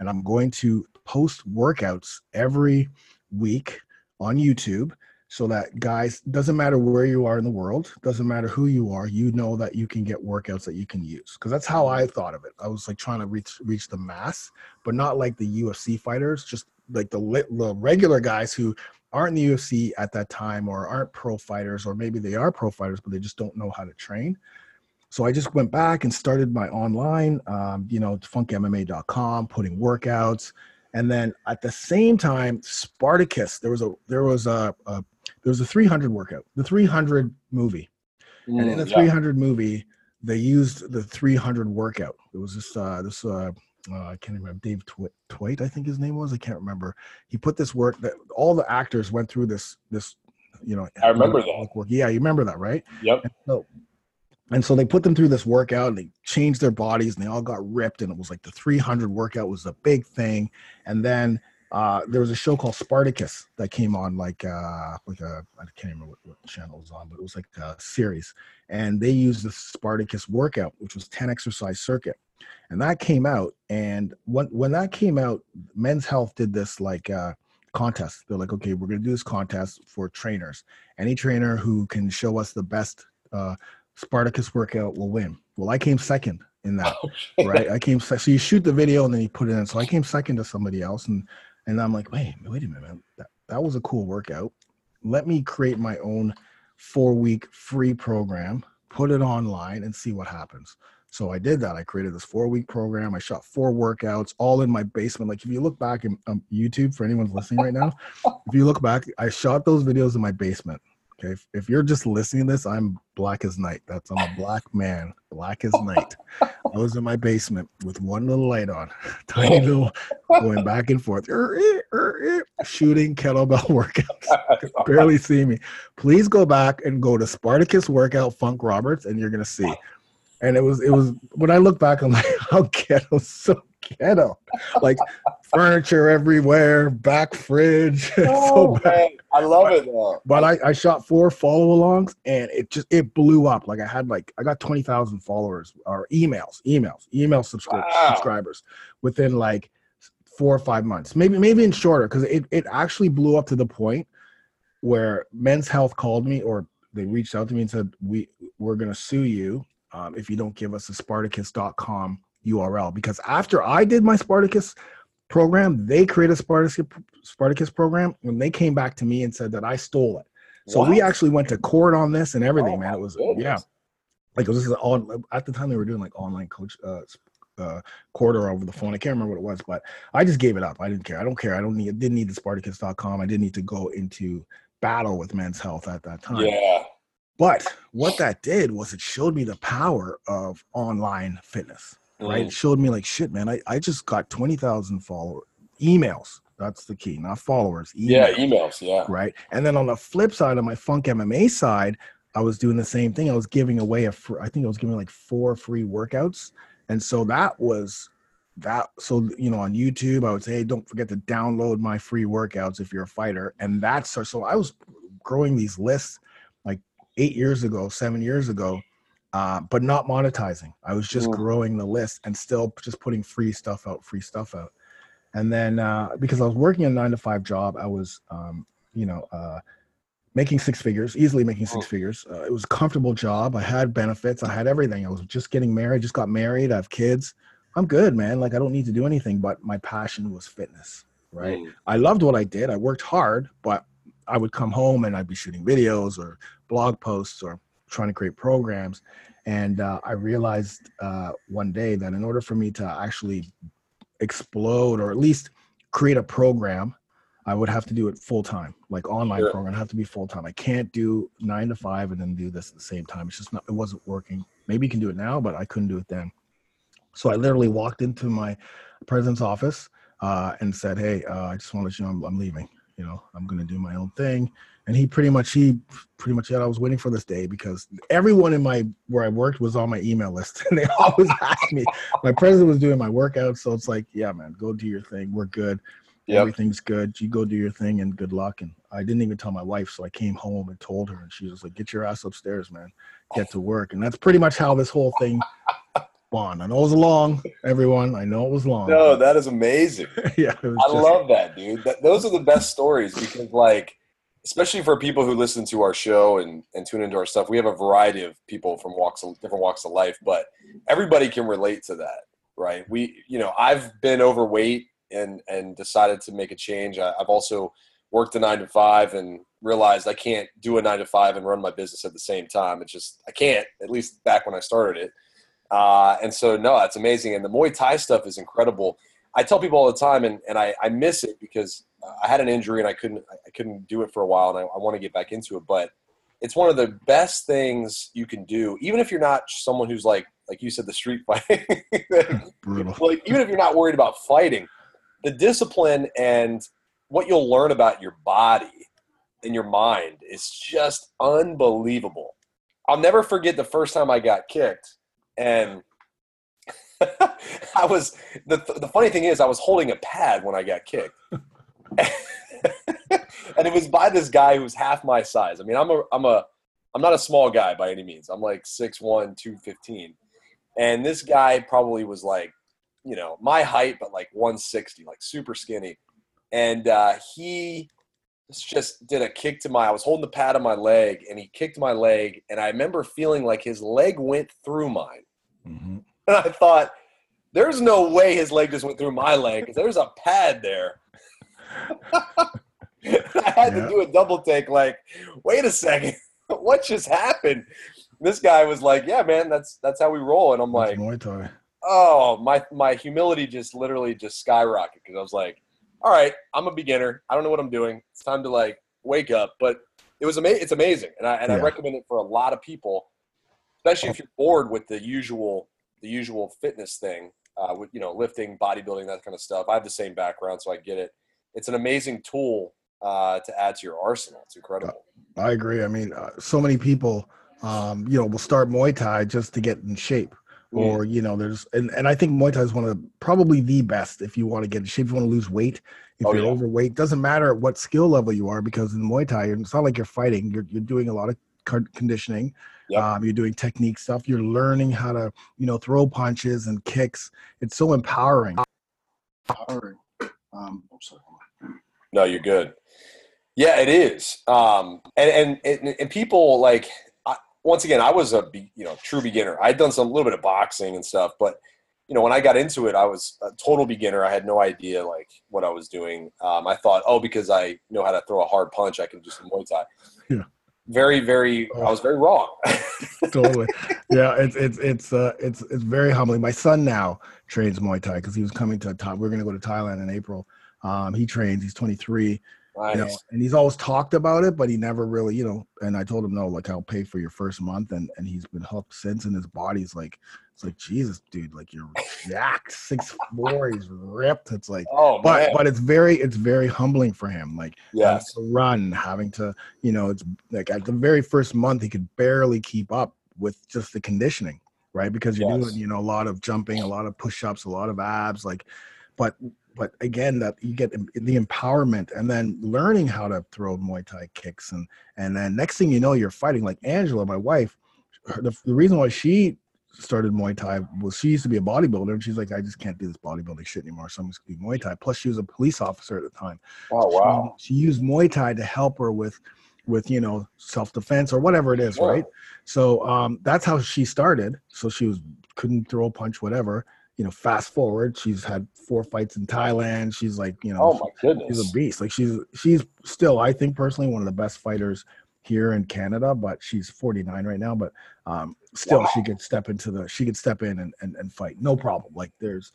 and i'm going to post workouts every week on youtube so that guys doesn't matter where you are in the world doesn't matter who you are you know that you can get workouts that you can use because that's how i thought of it i was like trying to reach reach the mass but not like the ufc fighters just like the the regular guys who aren't in the UFC at that time or aren't pro fighters, or maybe they are pro fighters, but they just don't know how to train. So I just went back and started my online, um, you know, funkmma.com, putting workouts, and then at the same time, Spartacus. There was a there was a, a there was a 300 workout, the 300 movie, and in the Mm, yeah. 300 movie, they used the 300 workout. It was this uh, this uh, uh, I can't remember Dave Twi- Twight, I think his name was. I can't remember. He put this work that all the actors went through this this you know. I remember that. Work. Yeah, you remember that, right? Yep. And so, and so they put them through this workout and they changed their bodies and they all got ripped and it was like the 300 workout was a big thing. And then uh, there was a show called Spartacus that came on like uh, like a I can't remember what, what channel it was on, but it was like a series. And they used the Spartacus workout, which was 10 exercise circuit. And that came out. And when when that came out, Men's Health did this like uh, contest. They're like, okay, we're gonna do this contest for trainers. Any trainer who can show us the best uh, Spartacus workout will win. Well, I came second in that, right? I came so you shoot the video and then you put it in. So I came second to somebody else, and and I'm like, wait, wait a minute, man. That that was a cool workout. Let me create my own four week free program, put it online, and see what happens. So I did that. I created this four week program. I shot four workouts, all in my basement. Like if you look back in um, YouTube for anyone listening right now, if you look back, I shot those videos in my basement. Okay, if, if you're just listening to this, I'm black as night. That's I'm a black man, black as night. I was in my basement with one little light on, tiny little, going back and forth, er, eh, er, eh, shooting kettlebell workouts. Barely see me. Please go back and go to Spartacus Workout Funk Roberts, and you're gonna see. And it was it was when I look back, I'm like, how ghetto, so ghetto, like furniture everywhere, back fridge, so Oh, bad. man, I love it though. but I, I shot four follow alongs and it just it blew up. Like i had like i got 20000 followers or emails emails email subscri- Wow. subscribers within like four or five months. Maybe maybe in shorter because it, it actually blew up to the point where men's health called me or they reached out to me and said we we're going to sue you um, if you don't give us a spartacus.com url because after i did my spartacus program they created a spartacus spartacus program when they came back to me and said that i stole it. So we actually went to court on this and everything Oh, man. It was goodness. yeah. like it was just on at the time they were doing like online coach uh uh quarter over the phone. I can't remember what it was but i just gave it up. I didn't care. I don't care. I don't need didn't need the spartacus.com i didn't need to go into battle with men's health at that time. Yeah. but what that did was it showed me the power of online fitness right? Mm. Showed me like shit, man. I, I just got 20,000 followers, emails. That's the key, not followers. Yeah, emails, emails. Yeah. right? And then on the flip side of my Funk MMA side, I was doing the same thing. I was giving away a, fr- I think I was giving like four free workouts. And so that was that. So, you know, on YouTube, I would say, hey, don't forget to download my free workouts if you're a fighter. And that's so, so I was growing these lists like eight years ago, seven years ago, uh, but not monetizing. I was just Mm. growing the list and still just putting free stuff out, free stuff out. And then uh, because I was working a nine to five job, I was, um, you know, uh, making six figures, easily making six Mm. figures. Uh, it was a comfortable job. I had benefits. I had everything. I was just getting married, just got married. I have kids. I'm good, man. Like I don't need to do anything, but my passion was fitness, right? Mm. I loved what I did. I worked hard, but I would come home and I'd be shooting videos or blog posts or trying to create programs. And uh, I realized uh, one day that in order for me to actually explode or at least create a program, I would have to do it full time, like online Sure. program. I have to be full time. I can't do nine to five and then do this at the same time. It's just not. It wasn't working. Maybe you can do it now, but I couldn't do it then. So I literally walked into my president's office uh, and said, "Hey, uh, I just want to let you know I'm, I'm leaving. You know, I'm going to do my own thing." And he pretty much he pretty much said I was waiting for this day because everyone in my where I worked was on my email list, and they always asked me. My president was doing my workout, so it's like, "Yeah, man, go do your thing. We're good. Yep. Everything's good. You go do your thing, and good luck." And I didn't even tell my wife, so I came home and told her, and she was like, "Get your ass upstairs, man. Get to work." And that's pretty much how this whole thing. On. I know it was long, everyone. I know it was long. No, that is amazing. yeah, it was I just- love that, dude. That, those are the best stories because, like, especially for people who listen to our show and, and tune into our stuff, we have a variety of people from walks of different walks of life, but everybody can relate to that, right? We, you know, I've been overweight and and decided to make a change. I, I've also worked a nine to five and realized I can't do a nine to five and run my business at the same time. It's just I can't. At least back when I started it. Uh, and so no, that's amazing. And the Muay Thai stuff is incredible. I tell people all the time, and, and I, I miss it because I had an injury and I couldn't I couldn't do it for a while, and I, I want to get back into it. But it's one of the best things you can do, even if you're not someone who's like like you said, the street fighting. Brutal. like even if you're not worried about fighting, the discipline and what you'll learn about your body and your mind is just unbelievable. I'll never forget the first time I got kicked, and I was the the funny thing is I was holding a pad when I got kicked. and it was by this guy who was half my size. I mean, I'm a I'm a I'm not a small guy by any means. I'm like 6'1", 215. And this guy probably was like, you know, my height, but like 160, like super skinny. And uh, he just did a kick to my, I was holding the pad on my leg and he kicked my leg. And I remember feeling like his leg went through mine. Mm-hmm. And I thought, there's no way his leg just went through my leg because there's a pad there. I had yeah. to do a double take, like, wait a second, what just happened? This guy was like, Yeah, man, that's that's how we roll. And I'm That's like, Muay Thai. Oh, my my humility just literally just skyrocketed because I was like, All right, I'm a beginner. I don't know what I'm doing. It's time to like wake up. But it was amazing. It's amazing, and I and I recommend it for a lot of people, especially if you're bored with the usual the usual fitness thing, uh, with you know lifting, bodybuilding, that kind of stuff. I have the same background, so I get it. It's an amazing tool uh, to add to your arsenal. It's incredible. I agree. I mean, uh, so many people, um, you know, will start Muay Thai just to get in shape. Mm. Or you know, there's and, and I think Muay Thai is one of the, probably the best if you want to get in shape, if you want to lose weight, if Oh, you're yeah. overweight, doesn't matter what skill level you are because in Muay Thai, it's not like you're fighting. You're you're doing a lot of conditioning. Yep. Um, you're doing technique stuff. You're learning how to you know throw punches and kicks. It's so empowering. Empowering. Um, oh, sorry. No, you're good. Yeah, it is. Um, and, and and and people like I, once again, I was a you know true beginner. I'd done some little bit of boxing and stuff, but you know when I got into it, I was a total beginner. I had no idea like what I was doing. Um, I thought, oh, because I know how to throw a hard punch, I can do some Muay Thai. Yeah. Very, very. I was very wrong. totally. Yeah, it's it's it's uh it's it's very humbling. My son now trains Muay Thai because he was coming to Thai. We're gonna go to Thailand in April. Um, he trains. He's 23. nice. You know, and he's always talked about it, but he never really, you know. And I told him no, like I'll pay for your first month, and and he's been hooked since. And his body's like, it's like Jesus, dude, like you're jacked, six four, he's ripped. It's like, oh but man. but it's very it's very humbling for him. Like yes. to run, having to, you know, it's like at the very first month he could barely keep up with just the conditioning, right? Because you're Yes. doing, you know, a lot of jumping, a lot of push-ups, a lot of abs, like, but but again, that you get the empowerment and then learning how to throw Muay Thai kicks and and then next thing you know, you're fighting. Like Angela, my wife, her, the, the reason why she started Muay Thai was she used to be a bodybuilder and she's like, I just can't do this bodybuilding shit anymore. So I'm just gonna do Muay Thai. Plus, she was a police officer at the time Oh wow. she, she used Muay Thai to help her with with you know self defense or whatever it is, Sure. right? So um, that's how she started. So she was couldn't throw a punch, whatever. You know, fast forward, she's had four fights in Thailand. She's like, you know, Oh my goodness. she's a beast. Like she's she's still, I think personally, one of the best fighters here in Canada. But she's 49 right now. But um, still, she could step into the she could step in and, and and fight, no problem. Like there's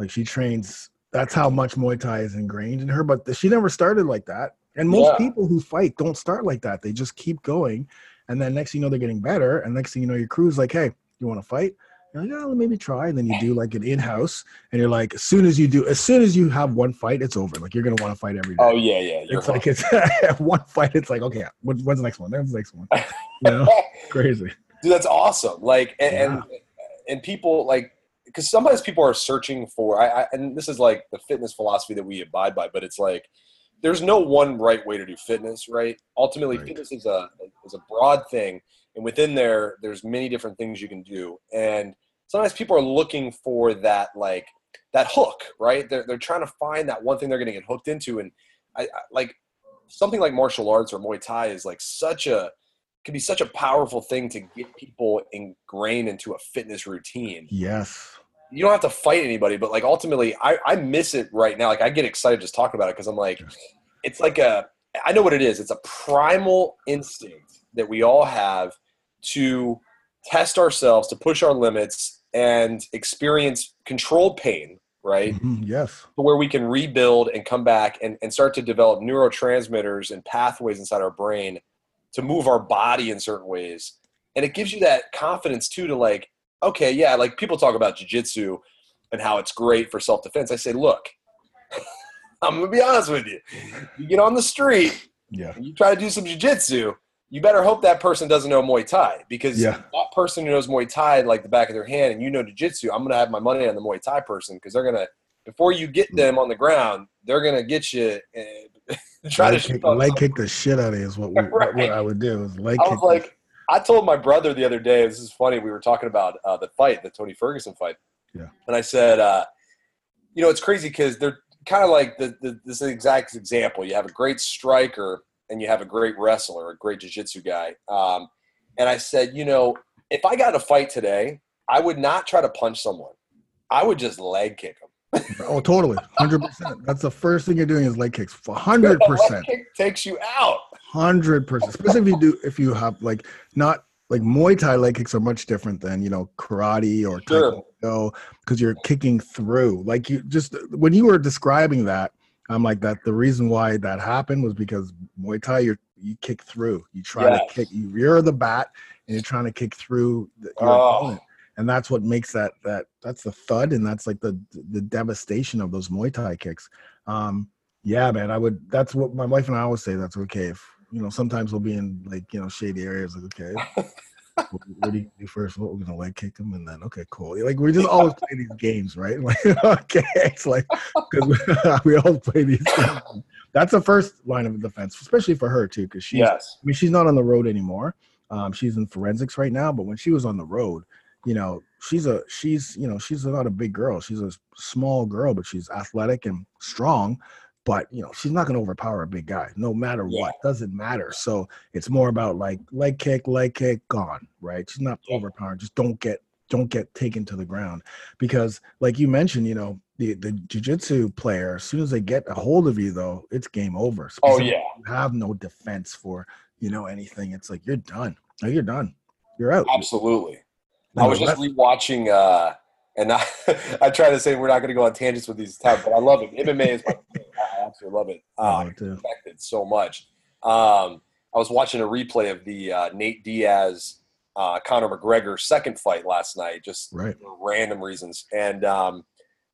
like she trains. That's how much Muay Thai is ingrained in her. But she never started like that. And most Yeah. people who fight don't start like that. They just keep going, and then next thing you know, they're getting better. And next thing you know, your crew's like, "Hey, you want to fight?" You're like, "Oh, maybe try." And then you do like an in-house, and you're like, as soon as you do, as soon as you have one fight, it's over. Like you're gonna want to fight every day. Oh yeah, yeah. It's like it's one fight. It's like okay, when's the next one? When's the next one? You know, crazy. dude that's awesome like and and, and people like because sometimes people are searching for I, I and this is like the fitness philosophy that we abide by but it's like there's no one right way to do fitness right ultimately Right. fitness is a is a broad thing and within there there's many different things you can do and sometimes people are looking for that like that hook right they're, they're trying to find that one thing they're going to get hooked into and I, I like something like martial arts or muay thai is like such a can be such a powerful thing to get people ingrained into a fitness routine. Yes. You don't have to fight anybody, but like ultimately, I, I miss it right now. Like I get excited just talking about it because I'm like, it's like a I know what it is. It's a primal instinct that we all have to test ourselves, to push our limits, and experience controlled pain, right? Mhm, Yes. Where we can rebuild and come back and, and start to develop neurotransmitters and pathways inside our brain to move our body in certain ways. And it gives you that confidence too to like, okay, yeah, like people talk about jujitsu and how it's great for self defense. I say, look, I'm gonna be honest with you. You get on the street, Yeah. you try to do some jujitsu, you better hope that person doesn't know Muay Thai because Yeah. that person who knows Muay Thai like the back of their hand and you know jujitsu, I'm gonna have my money on the Muay Thai person because they're gonna before you get Hmm. them on the ground, they're gonna get you and try to leg shoot kick, leg kick the shit out of you is what, we, what, I would do. Is leg I was like, I told my brother the other day. This is funny. We were talking about uh, the fight, the Tony Ferguson fight. Yeah. And I said, uh, you know, it's crazy because they're kind of like the, the this exact example. You have a great striker and you have a great wrestler, a great jiu-jitsu guy. Um, and I said, you know, if I got in a fight today, I would not try to punch someone. I would just leg kick them. oh, totally, hundred percent. That's the first thing you're doing is leg kicks. Hundred percent, kick takes you out. hundred percent. Especially if you do, if you have like not like Muay Thai leg kicks are much different than you know karate or Sure. taekwondo because you're kicking through. Like you just when you were describing that, I'm like that. The reason why that happened was because Muay Thai you you kick through. You try Yes. to kick. You rear the bat and you're trying to kick through the, your Oh. opponent. and that's what makes that that that's the thud and that's like the the devastation of those Muay Thai kicks. Um, yeah, man, I would. That's what my wife and I always say. That's okay. If you know, sometimes we'll be in like you know shady areas. Like, okay, what, what do you do first? What we're gonna leg kick him, and then okay, cool. Like we're just always play these games, right? Like okay, it's like because we, we all play these. Games. That's the first line of defense, especially for her too, because she's Yes. I mean, she's not on the road anymore. Um, she's in forensics right now, but when she was on the road, you know, she's a she's you know she's not a big girl. She's a small girl, but she's athletic and strong. But you know, she's not going to overpower a big guy, no matter Yeah. what. Doesn't matter. So it's more about like leg kick, leg kick, gone. Right? She's not Yeah. overpowering. Just don't get don't get taken to the ground because, like you mentioned, you know, the the jujitsu player, as soon as they get a hold of you, though, it's game over. Oh yeah. you have no defense for you know anything. It's like you're done. Like, you're done. You're out. Absolutely. I was just rewatching, uh, and I, I try to say we're not going to go on tangents with these times, but I love it. MMA is my thing. I absolutely love it. I Uh, love it too. it so much. Um, I was watching a replay of the uh, Nate Diaz, uh, Conor McGregor second fight last night, just right. for random reasons, and um,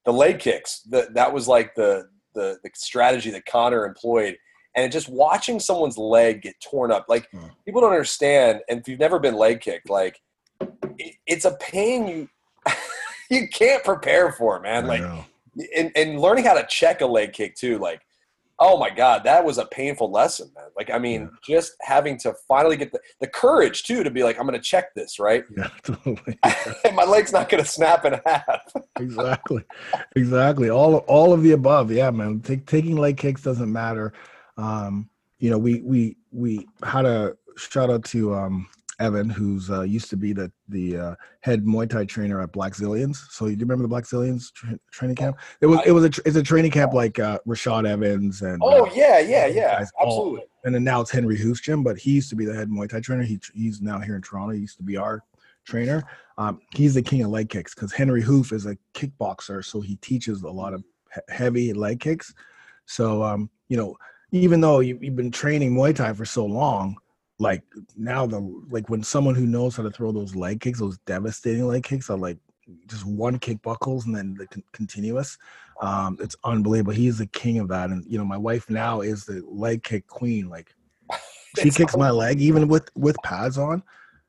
the leg kicks. That that was like the, the the strategy that Conor employed, and just watching someone's leg get torn up. Like Mm. people don't understand, and if you've never been leg kicked, like it, it's a pain you you can't prepare for, man. I Like know. and, and learning how to check a leg kick too like oh my god that was a painful lesson man like i mean just having to finally get the, the courage too to be like i'm gonna check this right yeah, totally. and my leg's not gonna snap in half exactly, exactly. All all of the above. Yeah, man. Take, taking leg kicks doesn't matter. Um, you know, we we we had a shout out to um, Evan, who's uh, used to be the the uh, head Muay Thai trainer at Blackzilians. So you remember the Blackzilians tra- training camp? It was it was a it's a training camp like uh, Rashad Evans and oh uh, yeah yeah yeah guys all- absolutely and then now it's Henri Hooft's gym, but he used to be the head Muay Thai trainer. He he's now here in Toronto. He used to be our trainer. Um, he's the king of leg kicks because Henri Hooft is a kickboxer, so he teaches a lot of he- heavy leg kicks. So um, you know, even though you, you've been training Muay Thai for so long, like now the like when someone who knows how to throw those leg kicks, those devastating leg kicks, are like just one kick buckles and then the con- continuous. Um, it's unbelievable. He's the king of that, and you know, my wife now is the leg kick queen. Like she kicks my leg even with with pads on.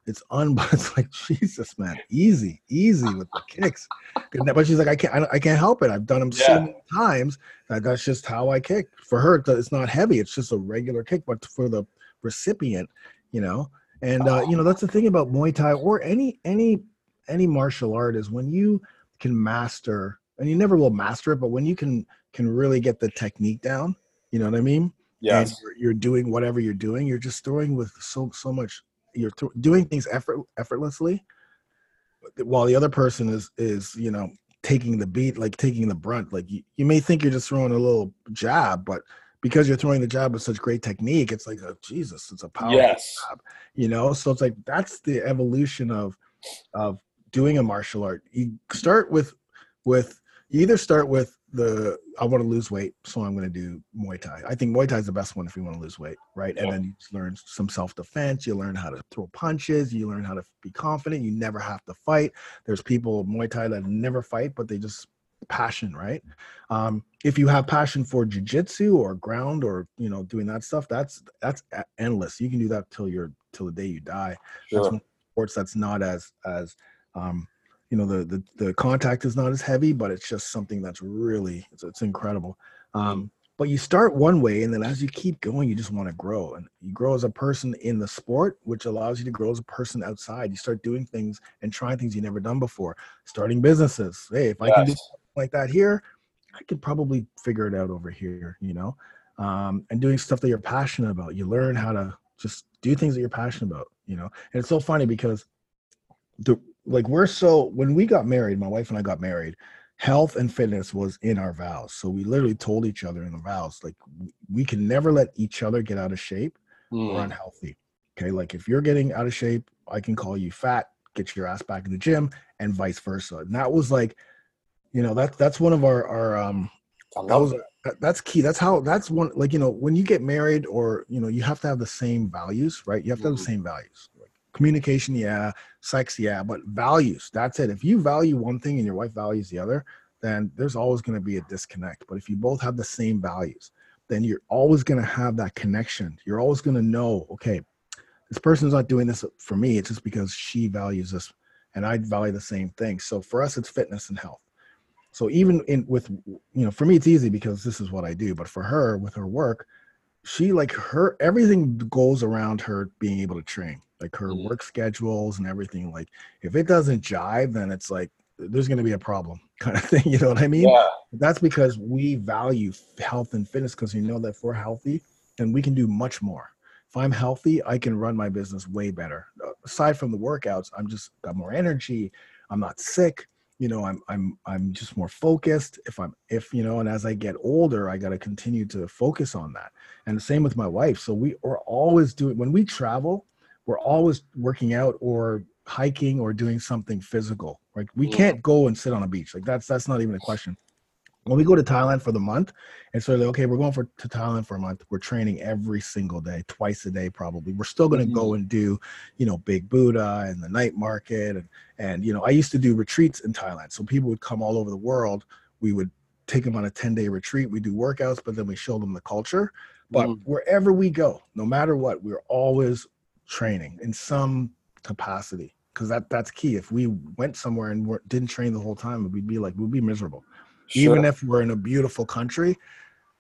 It's un. But it's like Jesus, man, easy, easy with the kicks. But she's like, I can't, I, can't help it. I've done them so many times that that's just how I kick. For her, it's not heavy. It's just a regular kick. But for the recipient, you know, and uh, you know that's the thing about Muay Thai or any any any martial art is when you can master, and you never will master it, but when you can can really get the technique down. You know what I mean? and yes you're, you're doing whatever you're doing you're just throwing with so so much you're th- doing things effort effortlessly while the other person is is you know taking the beat like taking the brunt like you, you may think you're just throwing a little jab but because you're throwing the jab with such great technique, it's like, oh, Jesus, it's a powerful Yes. jab. You know, so it's like that's the evolution of of doing a martial art. You start with with you either start with the I want to lose weight, so I'm going to do Muay Thai. I think Muay Thai is the best one if you want to lose weight, right? And then you learn some self defense. You learn how to throw punches. You learn how to be confident. You never have to fight. There's people Muay Thai that never fight, but they just passion, right? Um, if you have passion for jujitsu or ground or you know doing that stuff, that's that's endless. You can do that till you're till the day you die. That's Sure. one sports that's not as as um, you know the, the the contact is not as heavy, but it's just something that's really it's, it's incredible. Um, but you start one way, and then as you keep going, you just want to grow, and you grow as a person in the sport, which allows you to grow as a person outside. You start doing things and trying things you never done before. Starting businesses. Hey, if I can do Yes. Like that here, I could probably figure it out over here, you know. Um, and doing stuff that you're passionate about, you learn how to just do things that you're passionate about, you know. And it's so funny because the like we're so when we got married, my wife and I got married, health and fitness was in our vows. So we literally told each other in the vows, like we can never let each other get out of shape or Mm. unhealthy. Okay, like if you're getting out of shape, I can call you fat, get your ass back in the gym, and vice versa. And that was like, you know, that that's one of our our um that was that- that's key. That's how that's one like you know when you get married or you know you have to have the same values, right? You have to have the Mhm. same values. Like communication, yeah, sex, yeah, but values. That's it. If you value one thing and your wife values the other, then there's always going to be a disconnect. But if you both have the same values, then you're always going to have that connection. You're always going to know, okay, this person's not doing this for me. It's just because she values this and I value the same thing. So for us, it's fitness and health. So even in with you know, for me it's easy because this is what I do. But for her, with her work, she like her everything goes around her being able to train, like her Mhm. work schedules and everything. Like if it doesn't jive, then it's like there's going to be a problem, kind of thing. You know what I mean? Yeah. That's because we value health and fitness because we know that if we're healthy, then we can do much more. If I'm healthy, I can run my business way better. Uh, Aside from the workouts, I'm just got more energy. I'm not sick. You know, I'm I'm I'm just more focused. If I'm if you know, and as I get older, I got to continue to focus on that. And the same with my wife. So we are always doing when we travel, we're always working out or hiking or doing something physical. Like we can't go and sit on a beach. Like that's that's not even a question when we go to Thailand for the month, and so they're like, okay, we're going for to Thailand for a month. We're training every single day, twice a day probably. We're still going to go and do, you know, Big Buddha and the night market, and and you know, I used to do retreats in Thailand, so people would come all over the world. We would take them on a ten day retreat. We do workouts, but then we show them the culture. But Mhm. wherever we go, no matter what, we're always training in some capacity because that that's key. If we went somewhere and didn't train the whole time, we'd be like we'd be miserable Sure. even if we're in a beautiful country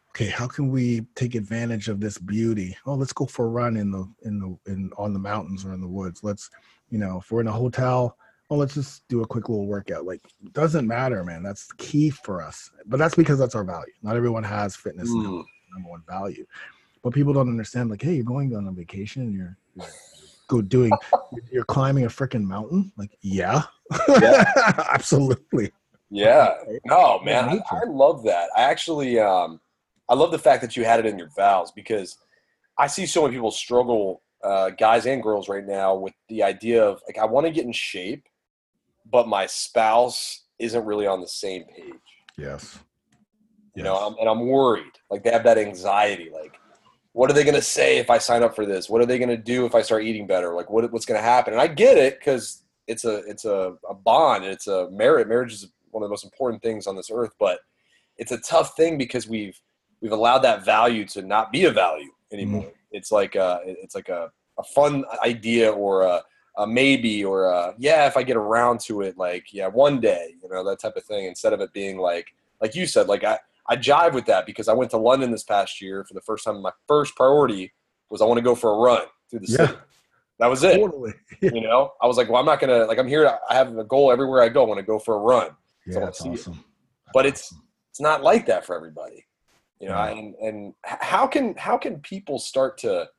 okay how can we take advantage of this beauty? Oh let's go for a run in the in the in on the mountains or in the woods. Let's you know if we're in a hotel well let's just do a quick little workout. Like it doesn't matter man. That's key for us. But that's because that's our value. Not everyone has fitness Mm. number one value. But people don't understand like hey you're going on a vacation and you're, you're go doing you're climbing a freaking mountain? Like yeah, Yeah. absolutely Yeah. No, man, I. I love that. I actually, um, I love the fact that you had it in your vows because I see so many people struggle, uh, guys and girls right now, with the idea of like, I want to get in shape, but my spouse isn't really on the same page. yes You know, I'm, and I'm worried. Like they have that anxiety. Like, what are they going to say if I sign up for this? What are they going to do if I start eating better? Like, what, what's going to happen? And I get it because it's a it's a, a bond. and It's a merit. Marriage is one of the most important things on this earth. But it's a tough thing because we've we've allowed that value to not be a value anymore. Mm. It's like a it's like a, a fun idea or a, a maybe or a yeah if I get around to it like yeah one day you know that type of thing instead of it being like like you said like I I jive with that because I went to London this past year for the first time. My first priority was I want to go for a run through the Yeah. city. That was it. totally You know, I was like, well, I'm not gonna like I'm here. To, I have a goal everywhere I go. I want to go for a run. Yeah, So that's it. But That's it's it's not like that for everybody. You know, Yeah. and and how can how can people start to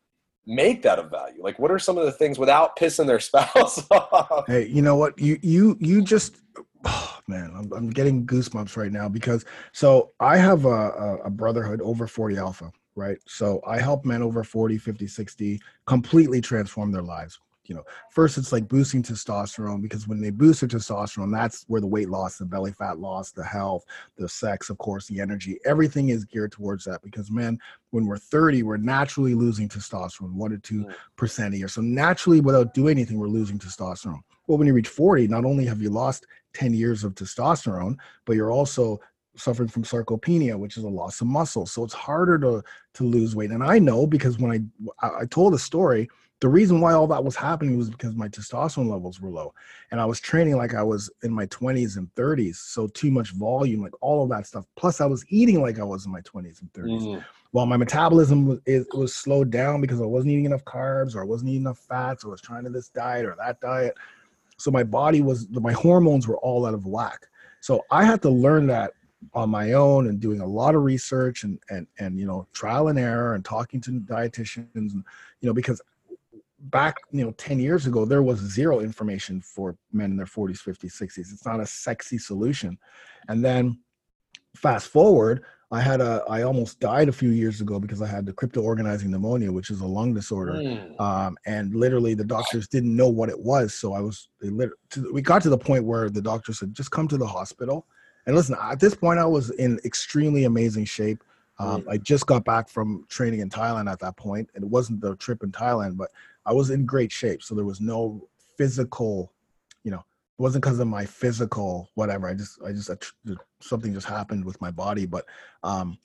make that a value? Like, what are some of the things without pissing their spouse off? Hey, you know what? You you you just oh, man, I'm, I'm getting goosebumps right now because so I have a, a, a brotherhood over 40 Alpha, right? So I help men over 40, 50, 60 completely transform their lives. You know, first it's like boosting testosterone because when they boost their testosterone, that's where the weight loss, the belly fat loss, the health, the sex, of course, the energy, everything is geared towards that. Because men, when we're 30, we're naturally losing testosterone, one to two mm. percent a year. So naturally, without doing anything, we're losing testosterone. Well, when you reach 40, not only have you lost 10 years of testosterone, but you're also suffering from sarcopenia, which is a loss of muscle. So it's harder to to lose weight. And I know because when I I told a story, the reason why all that was happening was because my testosterone levels were low, and I was training like I was in my 20s and 30s. So too much volume, like all of that stuff. Plus, I was eating like I was in my 20s and 30s. Mm. While my metabolism was, it was slowed down because I wasn't eating enough carbs or I wasn't eating enough fats or I was trying to this diet or that diet. So my body was my hormones were all out of whack. So I had to learn that on my own and doing a lot of research and and and you know trial and error and talking to dietitians and you know because back you know 10 years ago there was zero information for men in their 40s 50s 60s it's not a sexy solution. And then fast forward i had a i almost died a few years ago because i had the crypto organizing pneumonia which is a lung disorder. Mm. um, and literally the doctors didn't know what it was. So i was they lit, to, we got to the point where the doctor said just come to the hospital. And listen, at this point, I was in extremely amazing shape. Um, I just got back from training in Thailand at that point. It wasn't the trip in Thailand, but I was in great shape. So there was no physical, you know, it wasn't because of my physical whatever. I just, I just, something just happened with my body. But um,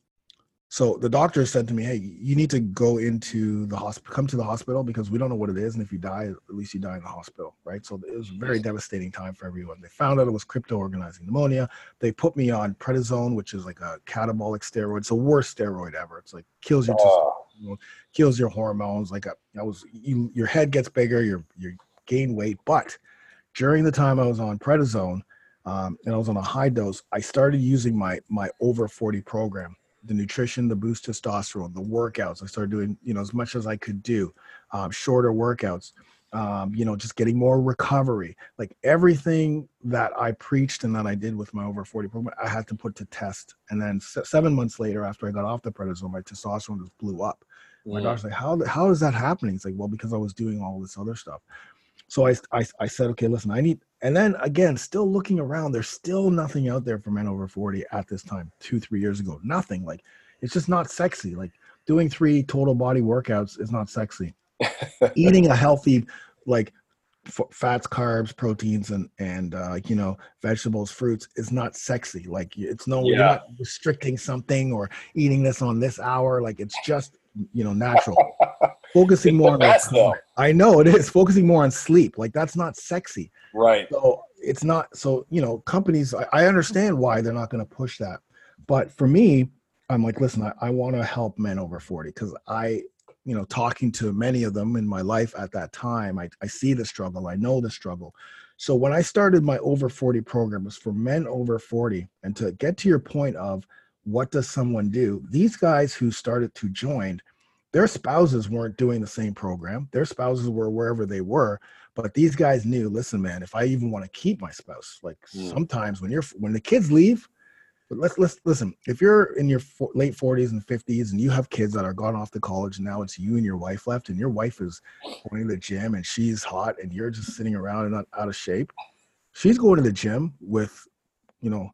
so the doctor said to me, "Hey, you need to go into the hospital, come to the hospital because we don't know what it is, and if you die, at least you die in the hospital, right?" So it was a very devastating time for everyone. They found out it was crypto organizing pneumonia. They put me on prednisone, which is like a catabolic steroid. It's the worst steroid ever. It's like kills your oh. kills your hormones. Like a, I was, you, your head gets bigger, you you gain weight. But during the time I was on prednisone, um, and I was on a high dose, I started using my my over forty program the nutrition, the boost testosterone, the workouts. I started doing, you know, as much as I could do, um, shorter workouts, um, you know, just getting more recovery. Like everything that I preached and that I did with my over 40 program, I had to put to test. And then seven months later, after I got off the prednisone, my testosterone just blew up. My doctor's like, how, how is that happening? It's like, well, because I was doing all this other stuff. So I, I, I said, okay, listen, I need, and then again, still looking around, there's still nothing out there for men over 40 at this time, two, three years ago. Nothing. Like it's just not sexy. Like doing three total body workouts is not sexy. Eating a healthy, like f- fats, carbs, proteins, and and uh, you know vegetables, fruits is not sexy. Like it's no, yeah. you're not restricting something or eating this on this hour. Like it's just you know natural. Focusing more on best, like, I know it is focusing more on sleep. Like that's not sexy. Right. So it's not so, you know, companies I, I understand why they're not going to push that. But for me, I'm like, listen, I, I want to help men over 40 because I, you know, talking to many of them in my life at that time, I, I see the struggle. I know the struggle. So when I started my over 40 program, was for men over 40. And to get to your point of what does someone do, these guys who started to join, their spouses weren't doing the same program. Their spouses were wherever they were, but these guys knew, listen, man, if I even want to keep my spouse, like mm. sometimes when you're when the kids leave, but let's let's listen. If you're in your for, late 40s and 50s and you have kids that are gone off to college, and now it's you and your wife left, and your wife is going to the gym and she's hot, and you're just sitting around and not out of shape. She's going to the gym with, you know,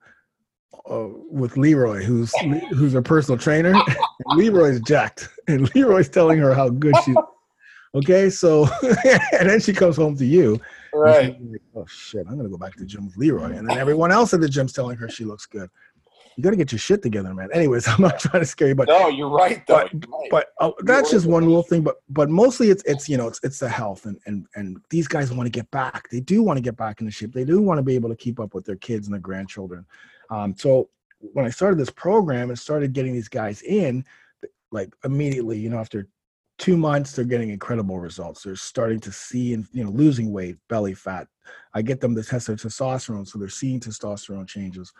uh, with Leroy, who's who's her personal trainer. Leroy's jacked, and Leroy's telling her how good she. Okay, so and then she comes home to you. Right. Like, oh shit! I'm gonna go back to the gym with Leroy, and then everyone else at the gym's telling her she looks good. You got to get your shit together, man. Anyways, I'm not trying to scare you, but no, you're right. Though. But, right. but uh, that's just one little thing. But but mostly it's it's you know it's it's the health and and and these guys want to get back. They do want to get back in the shape. They do want to be able to keep up with their kids and their grandchildren. Um, so when I started this program and started getting these guys in, like immediately, you know, after two months, they're getting incredible results. They're starting to see and you know losing weight, belly fat. I get them to test their testosterone, so they're seeing testosterone changes.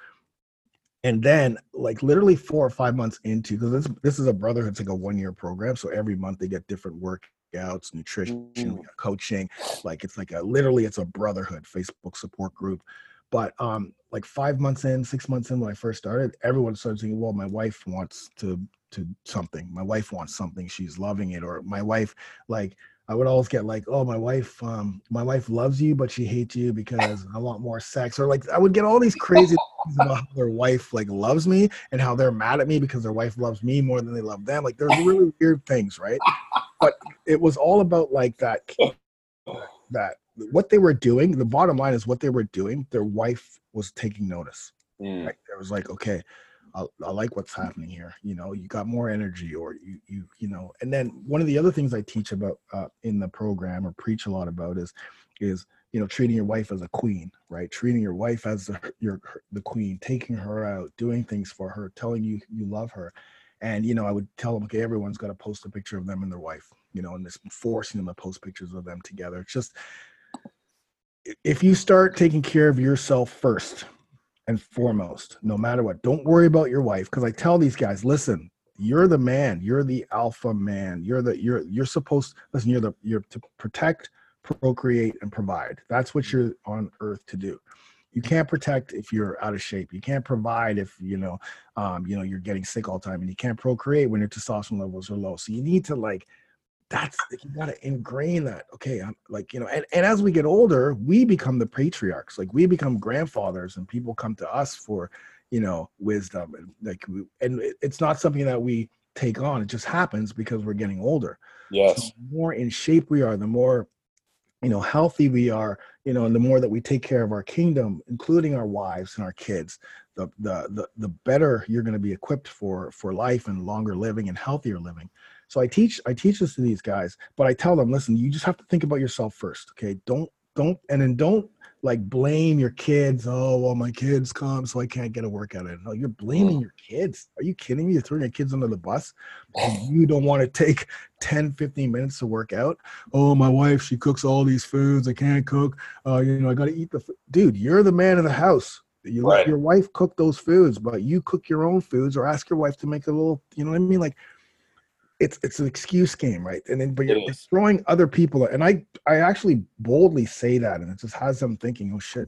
And then, like literally four or five months into, because this this is a brotherhood, it's like a one year program. So every month they get different workouts, nutrition, mm. coaching. Like it's like a literally it's a brotherhood Facebook support group. But um, like five months in, six months in when I first started, everyone started saying, "Well, my wife wants to to something. My wife wants something, she's loving it, or my wife like I would always get like, oh, my wife, um, my wife loves you, but she hates you because I want more sex, or like I would get all these crazy things about how their wife like loves me and how they're mad at me because their wife loves me more than they love them. Like there's really weird things, right? But it was all about like that, that what they were doing. The bottom line is what they were doing. Their wife was taking notice. Mm. Right? It was like, okay, I, I like what's happening here. You know, you got more energy, or you you you know. And then one of the other things I teach about uh, in the program or preach a lot about is is you know treating your wife as a queen, right? Treating your wife as the, your the queen, taking her out, doing things for her, telling you you love her. And you know, I would tell them, okay, everyone's got to post a picture of them and their wife, you know, and this forcing them to post pictures of them together. It's just if you start taking care of yourself first, and foremost, no matter what. Don't worry about your wife because I tell these guys, listen, you're the man, you're the alpha man. You're the you're you're supposed listen, you're the you're to protect, procreate, and provide. That's what you're on earth to do. You can't protect if you're out of shape. You can't provide if you know um, you know you're getting sick all the time, and you can't procreate when your testosterone levels are low. So you need to like that's you got to ingrain that okay i'm like you know and, and as we get older we become the patriarchs like we become grandfathers and people come to us for you know wisdom and like we, and it's not something that we take on it just happens because we're getting older. Yes. so the more in shape we are the more you know healthy we are you know and the more that we take care of our kingdom including our wives and our kids the the the, the better you're going to be equipped for for life and longer living and healthier living so I teach I teach this to these guys, but I tell them, listen, you just have to think about yourself first. Okay. Don't don't and then don't like blame your kids. Oh, well, my kids come, so I can't get a workout in. No, you're blaming your kids. Are you kidding me? You're throwing your kids under the bus and you don't want to take 10, 15 minutes to work out. Oh, my wife, she cooks all these foods. I can't cook. Uh, you know, I gotta eat the food. dude, you're the man of the house. You let Right. your wife cook those foods, but you cook your own foods or ask your wife to make a little, you know what I mean? Like it's it's an excuse game, right? And then but you're, you're throwing other people and I I actually boldly say that and it just has them thinking, oh shit,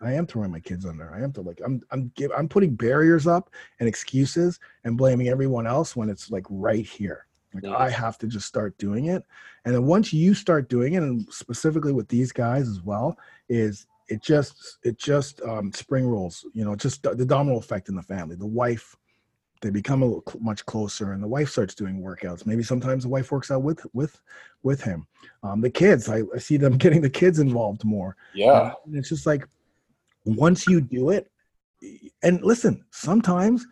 I am throwing my kids under. I am to like I'm I'm give, I'm putting barriers up and excuses and blaming everyone else when it's like right here. Like. I have to just start doing it. And then once you start doing it, and specifically with these guys as well, is it just it just um, spring rolls. You know, just the domino effect in the family. The wife they become a little cl- much closer and the wife starts doing workouts. Maybe sometimes the wife works out with with with him. Um, the kids I, I see them getting the kids involved more. Yeah. And it's just like once you do it and listen sometimes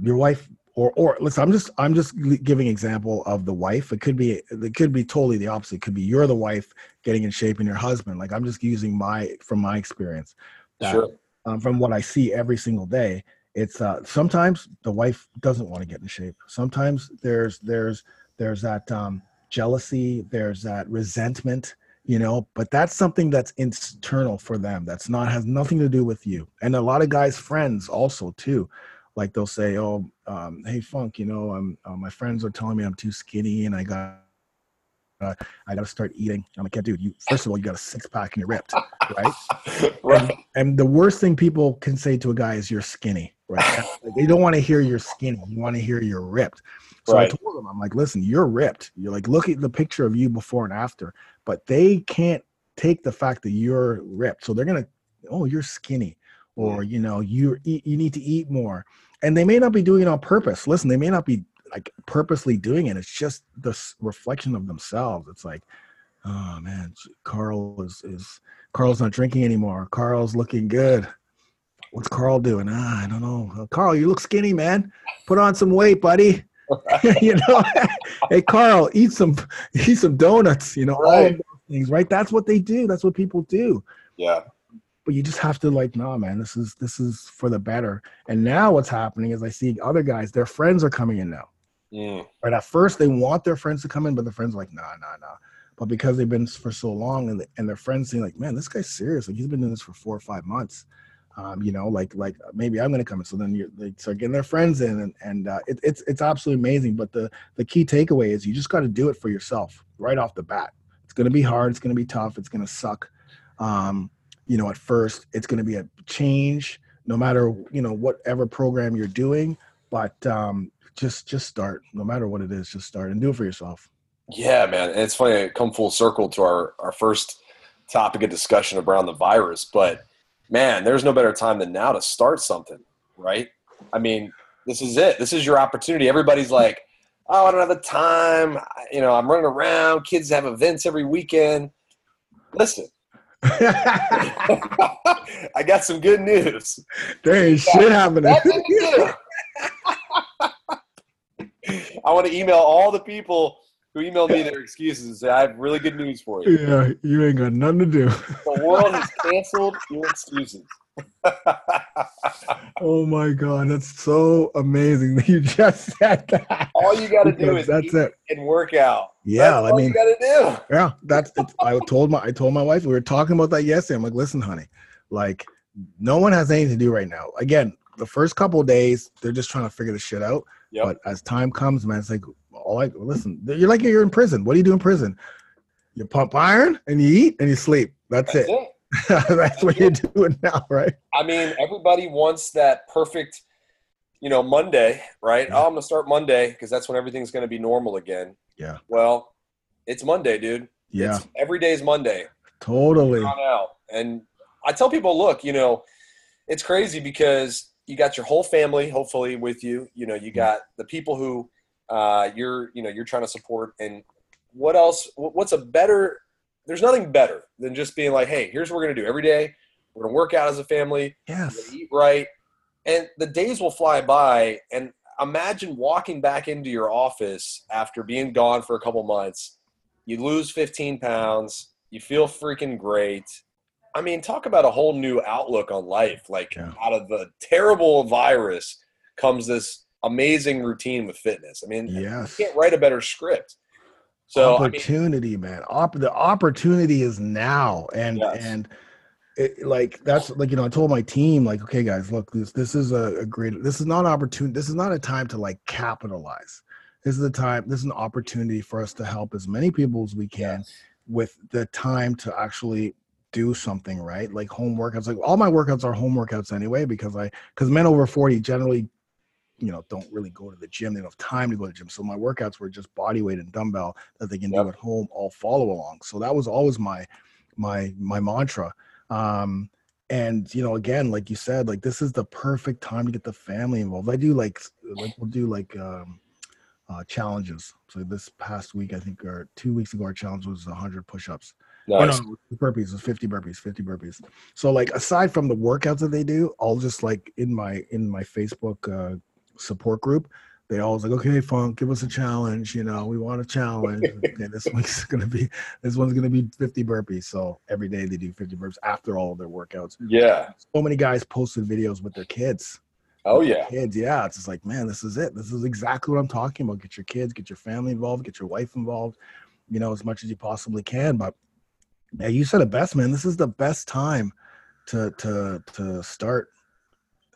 your wife or or listen i'm just i'm just giving example of the wife. It could be it could be totally the opposite. It could be you're the wife getting in shape and your husband. Like i'm just using my from my experience that, sure. um, from what I see every single day. It's uh, sometimes the wife doesn't want to get in shape. Sometimes there's there's there's that um, jealousy, there's that resentment, you know. But that's something that's internal for them. That's not has nothing to do with you. And a lot of guys' friends also too, like they'll say, "Oh, um, hey Funk, you know, um, uh, my friends are telling me I'm too skinny and I got." Uh, I gotta start eating. I'm like, yeah, dude. You first of all, you got a six pack and you're ripped, right? right And the worst thing people can say to a guy is you're skinny, right? Like, they don't want to hear you're skinny. You want to hear you're ripped. So Right. I told them, I'm like, listen, you're ripped. You're like, look at the picture of you before and after. But they can't take the fact that you're ripped. So they're gonna, oh, you're skinny, or mm. you know, you you need to eat more. And they may not be doing it on purpose. Listen, they may not be like purposely doing it. It's just the reflection of themselves. It's like, oh man, Carl is is Carl's not drinking anymore. Carl's looking good. What's Carl doing? Ah, I don't know. Uh, Carl, you look skinny, man. Put on some weight, buddy. you know, hey Carl, eat some eat some donuts. You know, all Right. of those things, right? That's what they do. That's what people do. yeah But you just have to like, no, man. This is this is for the better. And now what's happening is I see other guys. Their friends are coming in now. Mm. Right at first, they want their friends to come in, but the friends are like, nah, nah, nah. But because they've been for so long, and, and their friends saying like, man, this guy's serious. Like he's been doing this for four or five months. Um, you know, like like maybe I'm gonna come in. So then you they start getting their friends in, and and uh, it, it's it's absolutely amazing. But the the key takeaway is you just got to do it for yourself right off the bat. It's gonna be hard. It's gonna be tough. It's gonna suck. Um, you know, at first, it's gonna be a change, no matter you know whatever program you're doing. But um, just just start. No matter what it is, just start and do it for yourself. Yeah, man. And it's funny, it come full circle to our, our first topic of discussion around the virus. But man, there's no better time than now to start something, right? I mean, this is it. This is your opportunity. Everybody's like, oh, I don't have the time. You know, I'm running around. Kids have events every weekend. Listen, I got some good news. there ain't shit happening. Nothing to do. I want to email all the people who emailed me their excuses and say, I have really good news for you. yeah, you ain't got nothing to do. The world has canceled your excuses. Oh my god, that's so amazing that you just said that. All you got to do is that's it. and work out. Yeah, That's I mean, you got to do. Yeah, that's. I told my I told my wife we were talking about that yesterday. I'm like, listen, honey, like no one has anything to do right now. Again, the first couple of days they're just trying to figure the shit out. Yep. But as time comes, man, it's like all like listen, you're like you're in prison. What do you do in prison? You pump iron and you eat and you sleep. That's, That's it. it. that's what you're doing now, right? I mean, everybody wants that perfect, you know, Monday, right? Yeah. Oh, I'm gonna start Monday because that's when everything's gonna be normal again. Yeah. Well, it's Monday, dude. Yeah, It's, every day is Monday. totally. out. And I tell people, look, you know, it's crazy because you got your whole family, hopefully, with you. You know, you mm-hmm. got the people who uh, you're, you know, you're trying to support. And what else? What's a better? There's nothing better than just being like, hey, here's what we're gonna do every day. We're gonna work out as a family. We're Yes. gonna eat right, and the days will fly by. And imagine walking back into your office after being gone for a couple months. You lose 15 pounds. You feel freaking great. I mean, talk about a whole new outlook on life. Like Yeah. out of the terrible virus comes this amazing routine with fitness. I mean, Yes. you can't write a better script. So I mean, opportunity, man. Op- the opportunity is now, and Yes. and it, like that's like you know I told my team like, okay, guys, look, this this is a, a great. This is not an opportunity. This is not a time to like capitalize. This is the time. This is an opportunity for us to help as many people as we can with the time to actually do something right like home workouts like all my workouts are home workouts anyway because i because men over 40 generally you know don't really go to the gym they don't have time to go to the gym so my workouts were just body weight and dumbbell that they can Yep. do at home all follow along so that was always my my my mantra um and you know again like you said like this is the perfect time to get the family involved i do like like we'll do like um uh challenges so this past week i think or two weeks ago our challenge was 100 push-ups nice. no, no, burpees was 50 burpees, 50 burpees. So like aside from the workouts that they do, I'll just like in my in my Facebook uh support group, they always like, okay, funk, give us a challenge, you know, we want a challenge. okay, this one's gonna be this one's gonna be 50 burpees. So every day they do 50 burpees after all of their workouts. yeah. So many guys posted videos with their kids. Oh With yeah. Kids, yeah. It's just like, man, this is it. This is exactly what I'm talking about. Get your kids, get your family involved, get your wife involved, you know, as much as you possibly can. But yeah, you said it best, man. This is the best time to to to start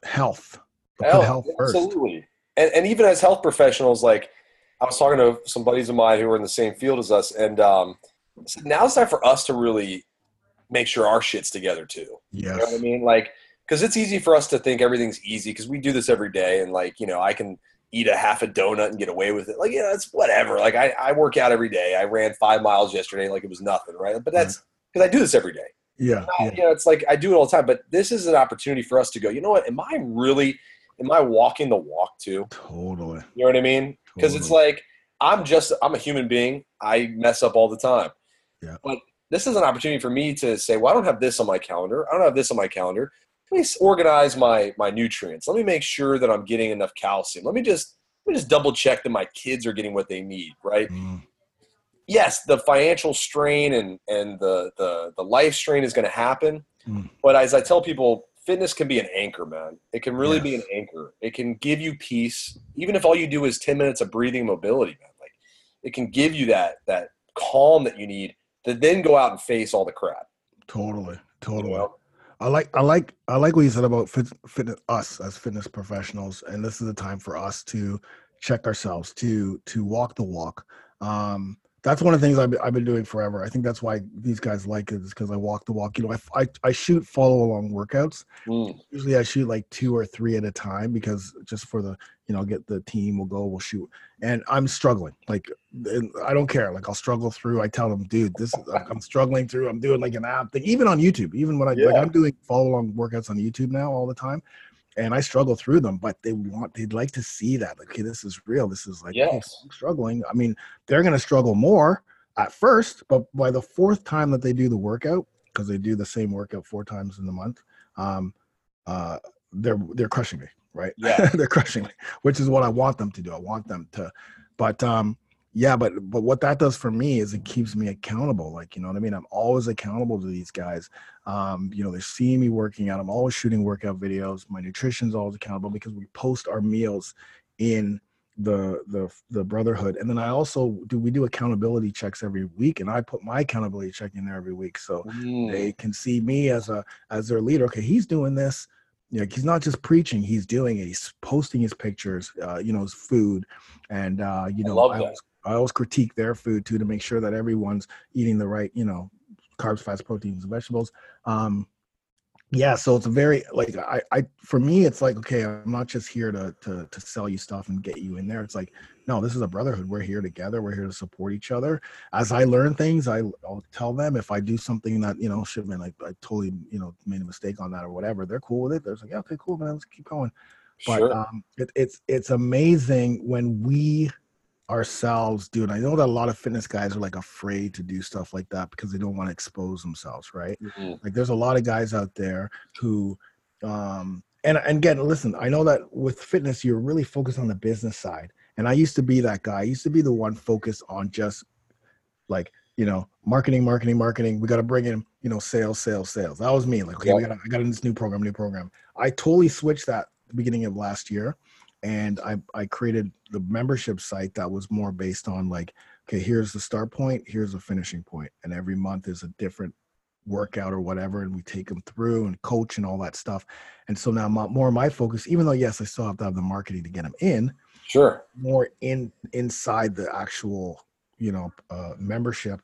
health. Health first. Absolutely. And, and even as health professionals, like I was talking to some buddies of mine who are in the same field as us, and um, I said, now's time for us to really make sure our shit's together too. You know what I mean? Like, because it's easy for us to think everything's easy because we do this every day, and like, you know, I can eat a half a donut and get away with it. Like, you know, it's whatever. Like, I, I work out every day. I ran five miles yesterday, like it was nothing, right? But that's because I do this every day. Yeah. I- yeah. you know, it's like I do it all the time. But this is an opportunity for us to go. You know what? Am I really? Am I walking the walk too? Totally. You know what I mean? Because it's like I'm just I'm a human being. I mess up all the time. Yeah. But this is an opportunity for me to say, well, I don't have this on my calendar. I don't have this on my calendar. Let me organize my my nutrients. Let me make sure that I'm getting enough calcium. Let me just let me just double check that my kids are getting what they need. Right? Mm, Yes, the financial strain and and the the the life strain is going to happen. Mm. But as I tell people, fitness can be an anchor, man. It can really be an anchor. It can give you peace, even if all you do is ten minutes of breathing mobility, man. Like it can give you that that calm that you need to then go out and face all the crap. totally. Totally. I like I like I like what you said about fit, fitness us as fitness professionals, and this is the time for us to check ourselves to to walk the walk. Um, that's one of the things I've been, I've been doing forever. I think that's why these guys like it is because I walk the walk. You know, I, I, I shoot follow along workouts. Mm. Usually I shoot like two or three at a time because just for the, you know, get the team, we'll go, we'll shoot. And I'm struggling. Like, I don't care. Like, I'll struggle through. I tell them, dude, this is, I'm struggling through. I'm doing like an app thing, even on YouTube, even when I, like, I'm doing follow along workouts on YouTube now all the time. And I struggle through them, but they want, they'd like to see that. Like, okay, this is real. This is like, Yes. I'm struggling. I mean, they're going to struggle more at first, but by the fourth time that they do the workout, because they do the same workout four times in the month, um, uh, they're they're crushing me, right? Yeah. they're crushing me, which is what I want them to do. I want them to, but um, yeah, but but what that does for me is it keeps me accountable. Like you know what I mean. I'm always accountable to these guys. Um, you know, they're seeing me working out. I'm always shooting workout videos. My nutrition's always accountable because we post our meals in the the the brotherhood and then i also do we do accountability checks every week and i put my accountability check in there every week so Mm. they can see me as a as their leader okay he's doing this you know he's not just preaching he's doing it he's posting his pictures uh you know his food and uh you I know love I, that. I always critique their food too to make sure that everyone's eating the right you know carbs fats proteins vegetables. Um yeah so it's a very like i i for me it's like okay i'm not just here to to to sell you stuff and get you in there. It's like no this is a brotherhood. We're here together. We're here to support each other. As i learn things I, i'll tell them if i do something that you know shit man I, I totally you know made a mistake on that or whatever they're cool with it. They're like yeah, okay cool man let's keep going. But Sure. um it, it's it's amazing when we ourselves do and i know that a lot of fitness guys are like afraid to do stuff like that because they don't want to expose themselves right? Mhm. like there's a lot of guys out there who um and and again listen i know that with fitness you're really focused on the business side and i used to be that guy. I used to be the one focused on just like you know marketing marketing marketing. We got to bring in you know sales sales sales. That was me like okay we Yeah. got i got in this new program new program. I totally switched that the beginning of last year and i i created the membership site that was more based on like okay here's the start point here's the finishing point and every month is a different workout or whatever and we take them through and coach and all that stuff and so now my, more of my focus even though yes i still have to have the marketing to get them in Sure. more in inside the actual you know uh, membership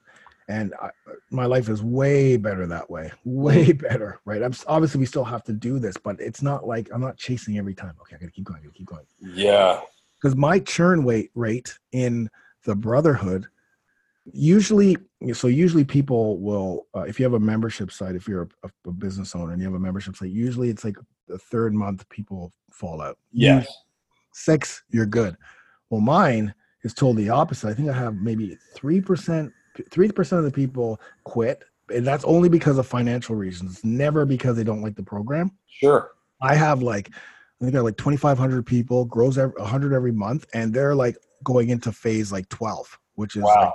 and I, my life is way better that way way better right? I'm obviously we still have to do this but it's not like i'm not chasing every time. Okay i gotta keep going i gotta keep going. Yeah. because my churn rate rate in the brotherhood usually so usually people will uh, if you have a membership site if you're a, a business owner and you have a membership site usually it's like the third month people fall out. Yes. six you're good. Well mine is totally opposite. I think i have maybe 3% 3% of the people quit and that's only because of financial reasons never because they don't like the program Sure. I have like, I think I have like 2,500 people, grows every, 100 every month, and they're like going into phase like 12, which is like, Wow.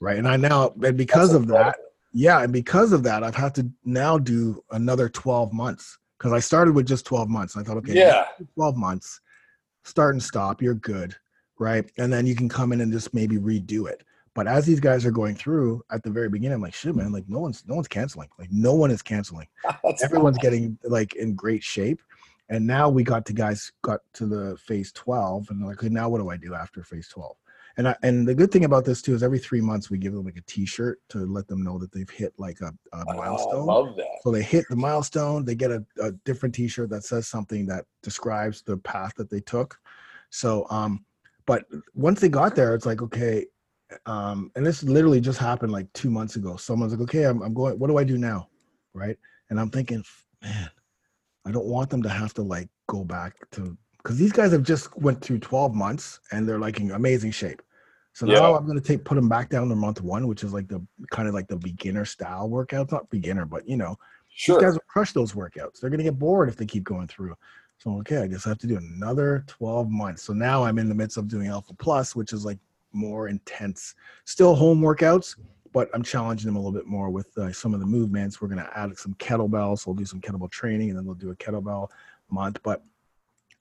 right. And I now, and because That's of that, yeah, and because of that, I've had to now do another 12 months because I started with just 12 months. I thought, okay, Yeah. 12 months, start and stop, you're good, right? And then you can come in and just maybe redo it. But as these guys are going through at the very beginning, I'm like, shit, man, like no one's no one's canceling. Like no one is canceling. Everyone's getting like in great shape. And now we got to guys got to the phase 12 and they're like okay, now what do i do after phase 12 and I, and the good thing about this too is every three months we give them like a t-shirt to let them know that they've hit like a, a Oh, I milestone. love that. so they hit the milestone they get a, a different t-shirt that says something that describes the path that they took. So um but once they got there it's like okay um and this literally just happened like two months ago someone's like okay i'm, I'm going what do i do now right and i'm thinking man i don't want them to have to like go back to because these guys have just went through 12 months and they're like in amazing shape so now i'm going to take put them back down to month one which is like the kind of like the beginner style workouts not beginner but you know Sure. these guys will crush those workouts. They're gonna get bored if they keep going through. So okay, I guess I have to do another 12 months. So now I'm in the midst of doing Alpha Plus, which is like more intense, still home workouts, but I'm challenging them a little bit more with uh, some of the movements. We're gonna add some kettlebells. So we'll do some kettlebell training, and then we'll do a kettlebell month. But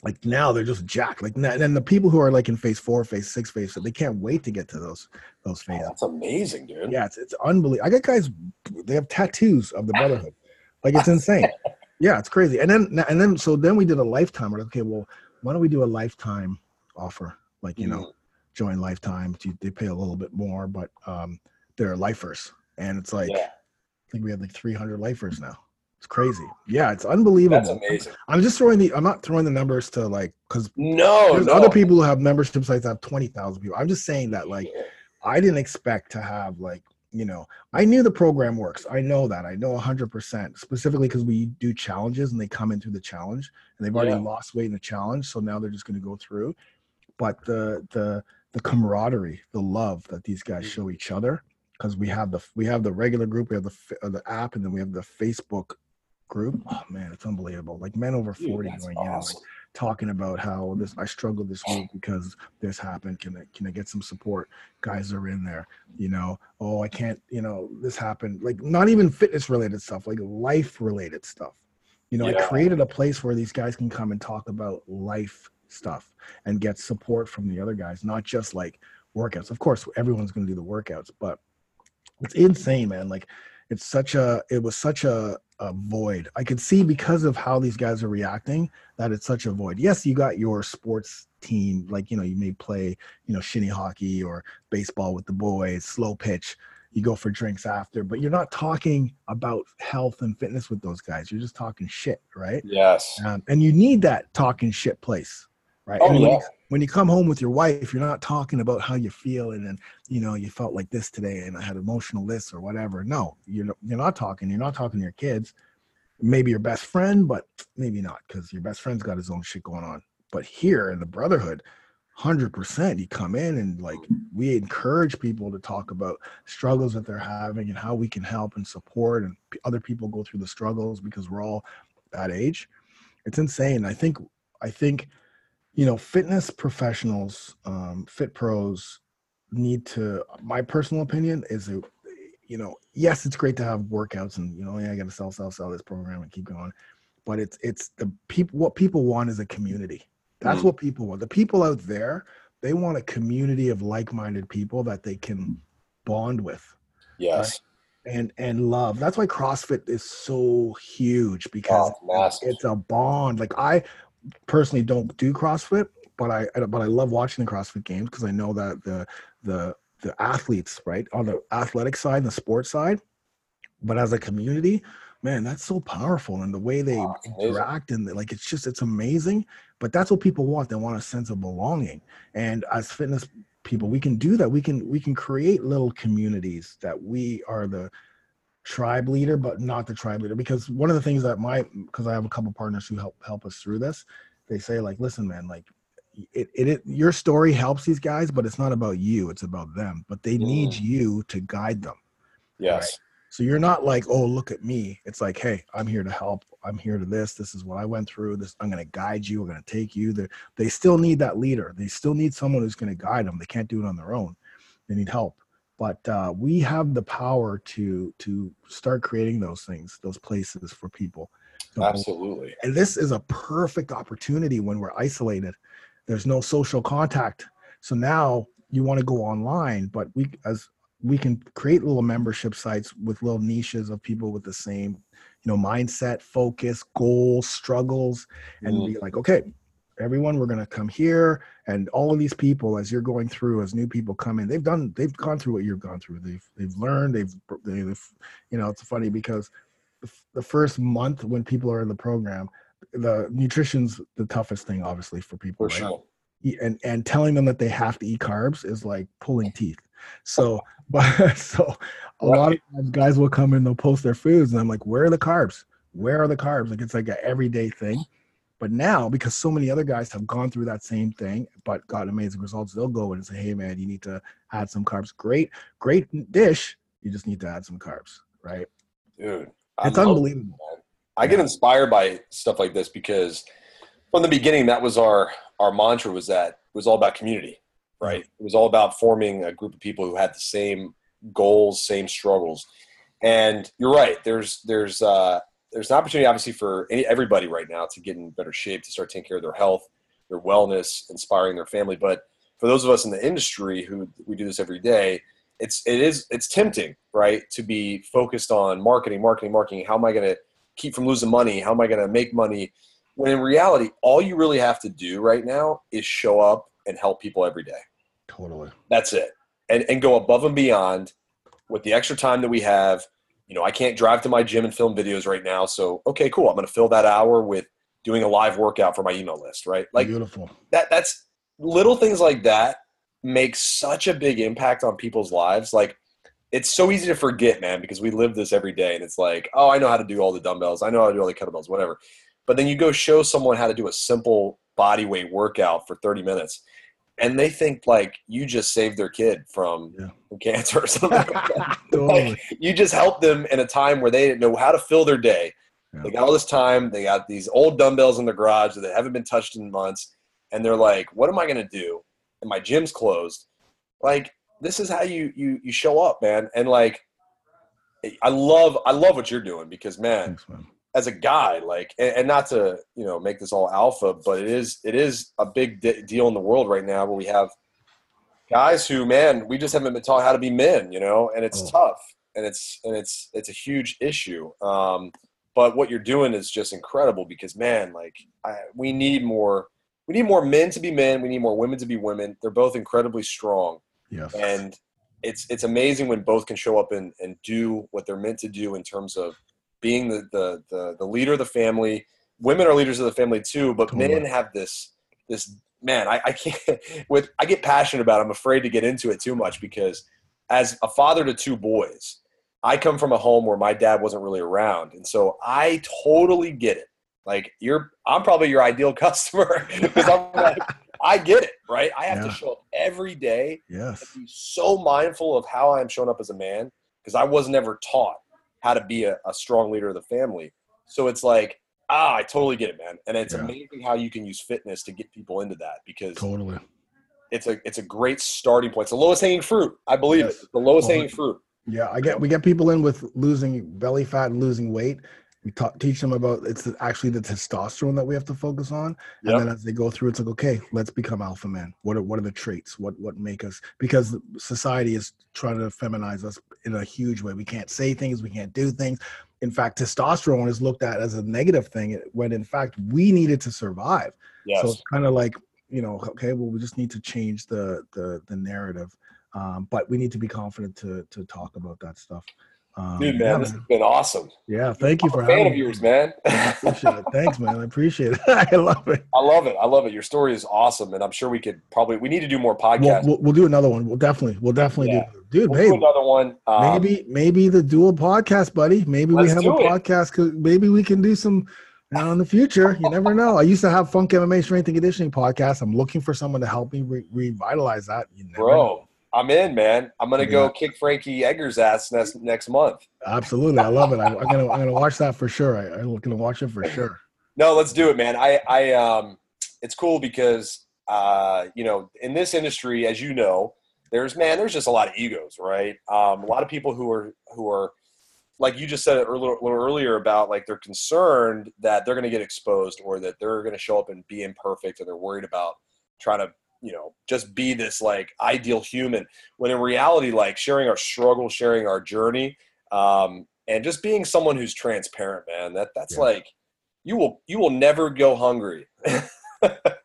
like now they're just jacked. Like and then the people who are like in phase four, phase six, phase, they can't wait to get to those those Oh, phases. that's amazing, dude. Yeah, it's it's unbelievable. I got guys they have tattoos of the brotherhood. Like it's insane. Yeah, it's crazy. And then and then so then we did a lifetime. We're like, okay, well, why don't we do a lifetime offer? Like, you know, join Lifetime. They pay a little bit more, but um, they're lifers, and it's like Yeah. I think we have like 300 lifers now. It's crazy. Yeah, it's unbelievable. That's amazing. I'm just throwing the. I'm not throwing the numbers to like because No, there's no. other people who have membership sites that have 20,000 people. I'm just saying that like I didn't expect to have like you know I knew the program works. I know that. I know 100% specifically because we do challenges and they come in through the challenge and they've already Yeah. lost weight in the challenge, so now they're just going to go through. But the the the camaraderie, the love that these guys Mm-hmm. show each other because we have the we have the regular group, we have the uh, the app, and then we have the Facebook group. Oh man, it's unbelievable. Like men over 40 that's going in like talking about how this I struggled this week because this happened. Can I can I get some support? Guys are in there, you know. Oh, I can't, you know, this happened. Like not even fitness related stuff, like life related stuff. You know, I created a place where these guys can come and talk about life stuff and get support from the other guys, not just like workouts. Of course, everyone's going to do the workouts, but it's insane, man. Like it's such a it was such a, a void. I could see because of how these guys are reacting that it's such a void. Yes, you got your sports team, like you know, you may play, you know, shinny hockey or baseball with the boys, slow pitch. You go for drinks after, but you're not talking about health and fitness with those guys. You're just talking shit, right? Yes. Um, and you need that talking shit place, right? Oh, And when, yeah. you, when you come home with your wife, you're not talking about how you feel and then you know you felt like this today and I had emotional this or whatever. No, you're not- you're not talking. You're not talking to your kids. Maybe your best friend, but maybe not because your best friend's got his own shit going on. But here in the brotherhood, hundred percent, you come in and like we encourage people to talk about struggles that they're having and how we can help and support and p- other people go through the struggles because we're all that age. It's insane. I think I think you know fitness professionals, um, fit pros need to. My personal opinion is that you know yes, it's great to have workouts and you know yeah I got to sell sell sell this program and keep going, but it's it's the people what people want is a community. That's Mhm. what people want. The people out there they want a community of like-minded people that they can bond with Yes. and and love. That's why CrossFit is so huge because Oh, it's a bond. Like I personally don't do CrossFit, but I but I love watching the CrossFit games because I know that the the the athletes right on the athletic side and the sports side, but as a community, man, that's so powerful and the way they amazing. interact and like it's just it's amazing. But that's what people want. They want a sense of belonging, and as fitness people, we can do that. We can we can create little communities that we are the tribe leader, but not the tribe leader. Because one of the things that my because I have a couple partners who help help us through this, they say like, listen, man, like it, it, it your story helps these guys, but it's not about you, it's about them. But they need Mm. you to guide them. Yes. So you're not like, oh, look at me. It's like, hey, I'm here to help. I'm here to this. This is what I went through. This I'm going to guide you. I'm going to take you. They they still need that leader. They still need someone who's going to guide them. They can't do it on their own. They need help. But uh, we have the power to to start creating those things, those places for people. belong. Absolutely. And this is a perfect opportunity when we're isolated. There's no social contact. So now you want to go online, but we as we can create little membership sites with little niches of people with the same, you know, mindset, focus, goals, struggles, and Mm. be like, okay, everyone, we're gonna come here, and all of these people, as you're going through, as new people come in, they've done, they've gone through what you've gone through. They've they've learned. They've they've, you know, it's funny because the first month when people are in the program, the nutrition's the toughest thing, obviously, for people. For right? sure. and and telling them that they have to eat carbs is like pulling teeth. So, but so a lot of times guys will come in, they'll post their foods, and I'm like, where are the carbs? Where are the carbs? Like it's like an everyday thing. But now, because so many other guys have gone through that same thing but got amazing results, they'll go in and say, "Hey, man, you need to add some carbs. Great, great dish. You just need to add some carbs, right? Dude. I It's it, unbelievable. I get inspired by stuff like this because from the beginning that was our our mantra was that it was all about community, right? It was all about forming a group of people who had the same goals, same struggles. And you're right. There's there's uh, there's an opportunity obviously for any, everybody right now to get in better shape, to start taking care of their health, their wellness, inspiring their family. But for those of us in the industry who we do this every day, it's it is it's tempting, right, to be focused on marketing, marketing, marketing. How am I going to keep from losing money? How am I going to make money? When in reality, all you really have to do right now is show up and help people every day. Totally. That's it. And and go above and beyond with the extra time that we have. You know, I can't drive to my gym and film videos right now. So, okay, cool. I'm going to fill that hour with doing a live workout for my email list, right? Like Beautiful. that that's little things like that make such a big impact on people's lives. Like it's so easy to forget, man, because we live this every day and it's like, oh, I know how to do all the dumbbells, I know how to do all the kettlebells, whatever. But then you go show someone how to do a simple body weight workout for 30 minutes and they think like you just saved their kid from, Yeah. from cancer or something. like totally. Like, you just helped them in a time where they didn't know how to fill their day. Yeah. They got all this time. They got these old dumbbells in the garage that haven't been touched in months, and they're like, "What am I going to do?" And my gym's closed. Like this is how you you you show up, man. And like, I love I love what you're doing because man, Thanks, man. As a guy, like, and, and not to you know make this all alpha, but it is it is a big de- deal in the world right now where we have guys who, man, we just haven't been taught how to be men, you know, and it's Oh. tough, and it's and it's it's a huge issue. Um, but what you're doing is just incredible because, man, like, I, we need more. We need more men to be men. We need more women to be women. They're both incredibly strong Yes. and it's it's amazing when both can show up and, and do what they're meant to do in terms of being the, the the the leader of the family. Women are leaders of the family too, but Totally. men have this this man. I, I can't with I get passionate about. It. I'm afraid to get into it too much because as a father to two boys, I come from a home where my dad wasn't really around, and so I totally get it. Like you're, I'm probably your ideal customer because I'm like, I get it, right? I have Yeah. to show up every day yes. be so mindful of how I'm showing up as a man because I was never taught how to be a, a strong leader of the family. So it's like, ah, I totally get it, man. And it's Yeah. amazing how you can use fitness to get people into that because Totally. it's a it's a great starting point. It's the lowest hanging fruit. I believe Yes. it. It's the lowest Oh, hanging fruit. Yeah, I get we get people in with losing belly fat and losing weight. We ta- teach them about it's actually the testosterone that we have to focus on, Yep. and then as they go through, it's like okay, let's become alpha men. What are what are the traits? What what make us? Because society is trying to feminize us in a huge way. We can't say things, we can't do things. In fact, testosterone is looked at as a negative thing when in fact we need it to survive. Yes. So it's kind of like you know, okay, well, we just need to change the the the narrative, um, but we need to be confident to to talk about that stuff. Um, Dude, yeah, man, this has been awesome. yeah, thank you I'm for a fan having of me. yours, man. Appreciate it. Thanks, man. I appreciate it. I love it. I love it. I love it. Your story is awesome, and I'm sure we could probably we need to do more We'll, podcasts. we'll, we'll do another one. We'll definitely, we'll definitely Yeah. do. Dude, We'll do another one. Um, maybe, maybe the dual podcast, buddy. Maybe we have a podcast. 'cause Maybe we can do some now in the future. You never know. I used to have Funk MMA Strength and Conditioning podcast. I'm looking for someone to help me re- revitalize that. You never know. I'm in, man. I'm gonna go kick Frankie Edgar's ass next next month. Absolutely, I love it. I, I'm gonna, I'm gonna watch that for sure. I, I'm gonna watch it for sure. No, let's do it, man. I, I, um, it's cool because, uh, you know, in this industry, as you know, there's man, there's just a lot of egos, right? Um, a lot of people who are who are, like you just said a little, little earlier about like they're concerned that they're going to get exposed or that they're going to show up and be imperfect, and they're worried about trying to, you know, just be this like ideal human. When in reality, like sharing our struggle, sharing our journey, um, and just being someone who's transparent, man. That that's Yeah. like you will you will never go hungry.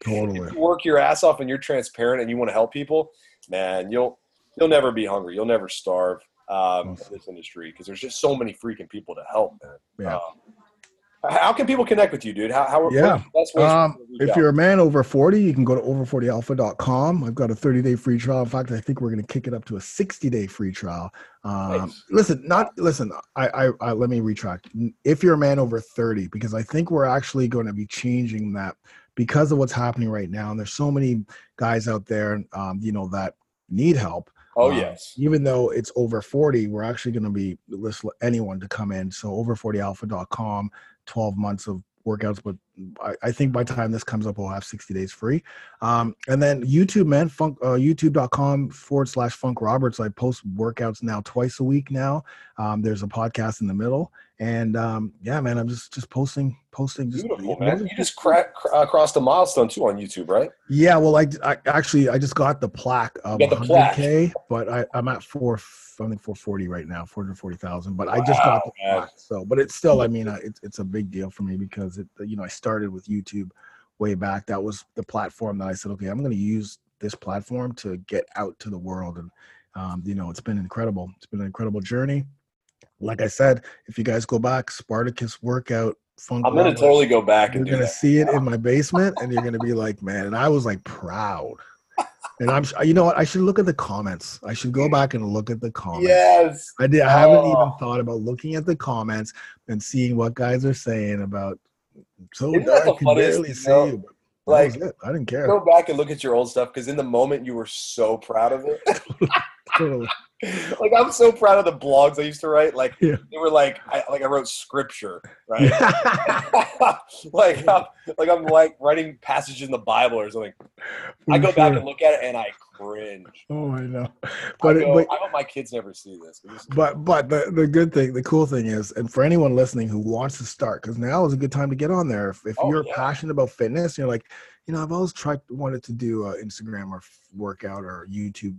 Totally. If you work your ass off and you're transparent and you want to help people, man, you'll you'll never be hungry. You'll never starve um, in this industry because there's just so many freaking people to help, man. Yeah. Um, how can people connect with you, dude? How, how Yeah. what's best ways Um, for them to reach if out? you're a man over 40, you can go to over40alpha.com. I've got a 30 day free trial. In fact, I think we're going to kick it up to a 60 day free trial. Um, Nice. Listen, not listen. I, I, I let me retract. If you're a man over 30, because I think we're actually going to be changing that because of what's happening right now. And there's so many guys out there, um, you know, that need help. Oh Um, yes, Even though it's over 40, we're actually going to be list anyone to come in. So over40alpha.com, 12 months of workouts, but I, I think by the time this comes up, we'll have 60 days free. Um, and then YouTube, man, funk, uh, youtube.com forward slash funk Roberts. I post workouts now twice a week now. Um, there's a podcast in the middle. And um, yeah, man, I'm just, just posting, posting. Just, beautiful, man. You just crack, cr- uh, crossed a milestone too on YouTube, right? yeah, well, I, I actually I just got the plaque of the plaque. 100k, but I, I'm at four, I think 440 right now, 440,000. But I just got the Wow, man. plaque, so but it's still, I mean, uh, it's it's a big deal for me because it, you know, I started with YouTube way back. That was the platform that I said, okay, I'm going to use this platform to get out to the world. And um, you know, it's been incredible. It's been an incredible journey. Like I said, if you guys go back, Spartacus workout. Funk I'm gonna totally go back and You're gonna that. see it in my basement, and you're gonna be like, man. And I was like proud. And I'm, you know what? I should look at the comments. I should go back and look at the comments. Yes. I did. I haven't even Oh. thought about looking at the comments and seeing what guys are saying about. So Isn't that I can barely thing, see though? you. But that Like. I didn't care. go back and look at your old stuff because in the moment you were so proud of it. Totally. like I'm so proud of the blogs I used to write. Like Yeah. they were like I like I wrote scripture, right? like I'm, like I'm like writing passages in the Bible or something. I For go back and look at it and I cringe. Oh, I know. But, it, go, but I hope my kids never see this. This but but the, the good thing, the cool thing is, and for anyone listening who wants to start, because now is a good time to get on there. If, if Oh, you're yeah. passionate about fitness, you're like, you know, I've always tried wanted to do uh, Instagram or f- workout or YouTube.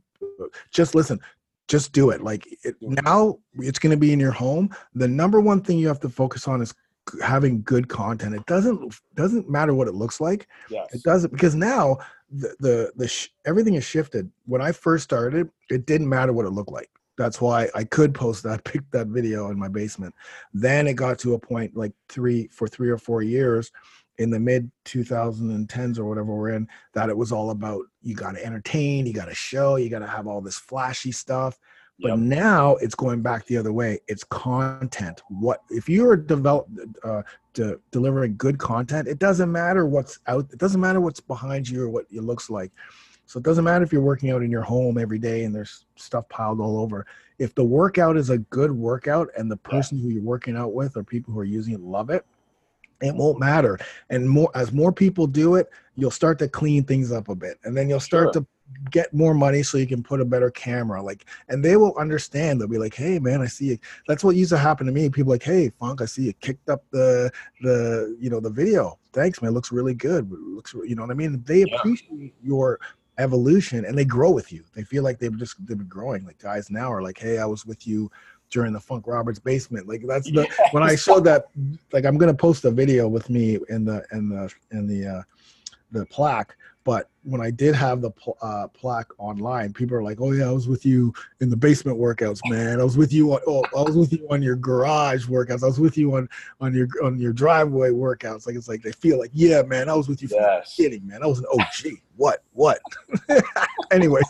Just listen, just do it. Like it, now, it's going to be in your home. The number one thing you have to focus on is having good content. It doesn't doesn't matter what it looks like. yes. It doesn't because now the the the sh- everything has shifted. When I first started, it didn't matter what it looked like. That's why I could post that pick that video in my basement. Then it got to a point like three for three or four years in the mid 2010s or whatever we're in that it was all about you got to entertain, you got to show, you got to have all this flashy stuff. But Yep. now it's going back the other way. It's content. What if you're develop uh, de- delivering good content? It doesn't matter what's out. It doesn't matter what's behind you or what it looks like. So it doesn't matter if you're working out in your home every day and there's stuff piled all over. If the workout is a good workout and the person who you're working out with or people who are using it love it, it won't matter. And more as more people do it, you'll start to clean things up a bit, and then you'll start Sure. to get more money so you can put a better camera. Like, and they will understand. They'll be like, "Hey, man, I see you." That's what used to happen to me. People like, "Hey, Funk, I see you kicked up the the you know the video. Thanks, man. It looks really good. It looks you know what I mean." They Yeah. appreciate your evolution and they grow with you. They feel like they've just they've been growing. Like guys now are like, "Hey, I was with you." During the Funk Roberts basement. Like that's the when I showed that, like I'm gonna post a video with me in the in the in the uh, the plaque. But when I did have the pl- uh, plaque online, people are like, "Oh yeah, I was with you in the basement workouts, man. I was with you on oh, I was with you on your garage workouts. I was with you on on your on your driveway workouts." Like it's like they feel like, "Yeah, man, I was with you from Yes. beginning, man. I was an OG. What what?" Anyways,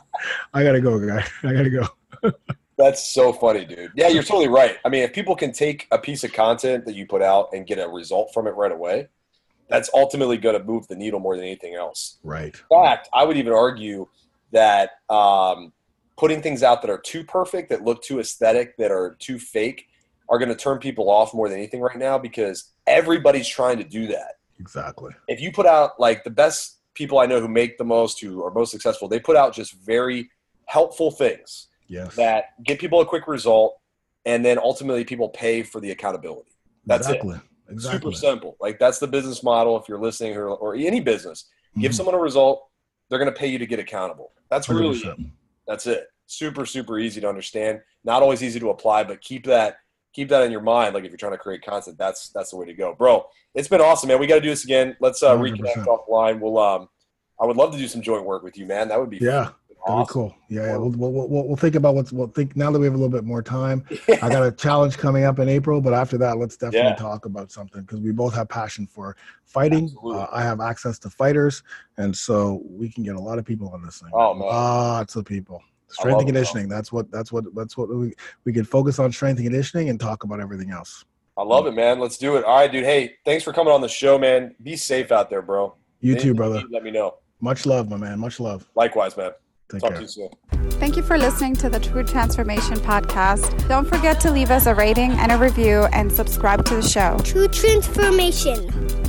I gotta go, guy. I gotta go. That's so funny, dude. Yeah, you're totally right. I mean, if people can take a piece of content that you put out and get a result from it right away, that's ultimately going to move the needle more than anything else. Right. In fact, I would even argue that um, putting things out that are too perfect, that look too aesthetic, that are too fake, are going to turn people off more than anything right now because everybody's trying to do that. Exactly. If you put out like the best people I know who make the most, who are most successful, they put out just very helpful things Yes. that give people a quick result, and then ultimately people pay for the accountability. That's it. exactly. Exactly. Super simple. Like that's the business model. If you're listening or, or any business, give Mhm. someone a result, they're going to pay you to get accountable. That's really 100%. that's it. Super super easy to understand. Not always easy to apply, but keep that keep that in your mind. Like if you're trying to create content, that's that's the way to go, bro. It's been awesome, man. We got to do this again. Let's uh, 100%. reconnect offline. We'll um, I would love to do some joint work with you, man. That would be Yeah. That'd awesome. be cool. Yeah, yeah. We'll, we'll, we'll, we'll think about what's we'll think now that we have a little bit more time. I got a challenge coming up in April, but after that, let's definitely Yeah. talk about something because we both have passion for fighting. Uh, I have access to fighters, and so we can get a lot of people on this thing. Oh, man. lots of people. Strength and it, conditioning. That's what. That's what. That's what we we can focus on strength and conditioning and talk about everything else. I love it, man. Let's do it. All right, dude. Hey, thanks for coming on the show, man. Be safe out there, bro. You Anything too, brother. Let me know. Much love, my man. Much love. Likewise, man. Take Talk care. to you soon. Thank you for listening to the True Transformation Podcast. Don't forget to leave us a rating and a review and subscribe to the show. True transformation.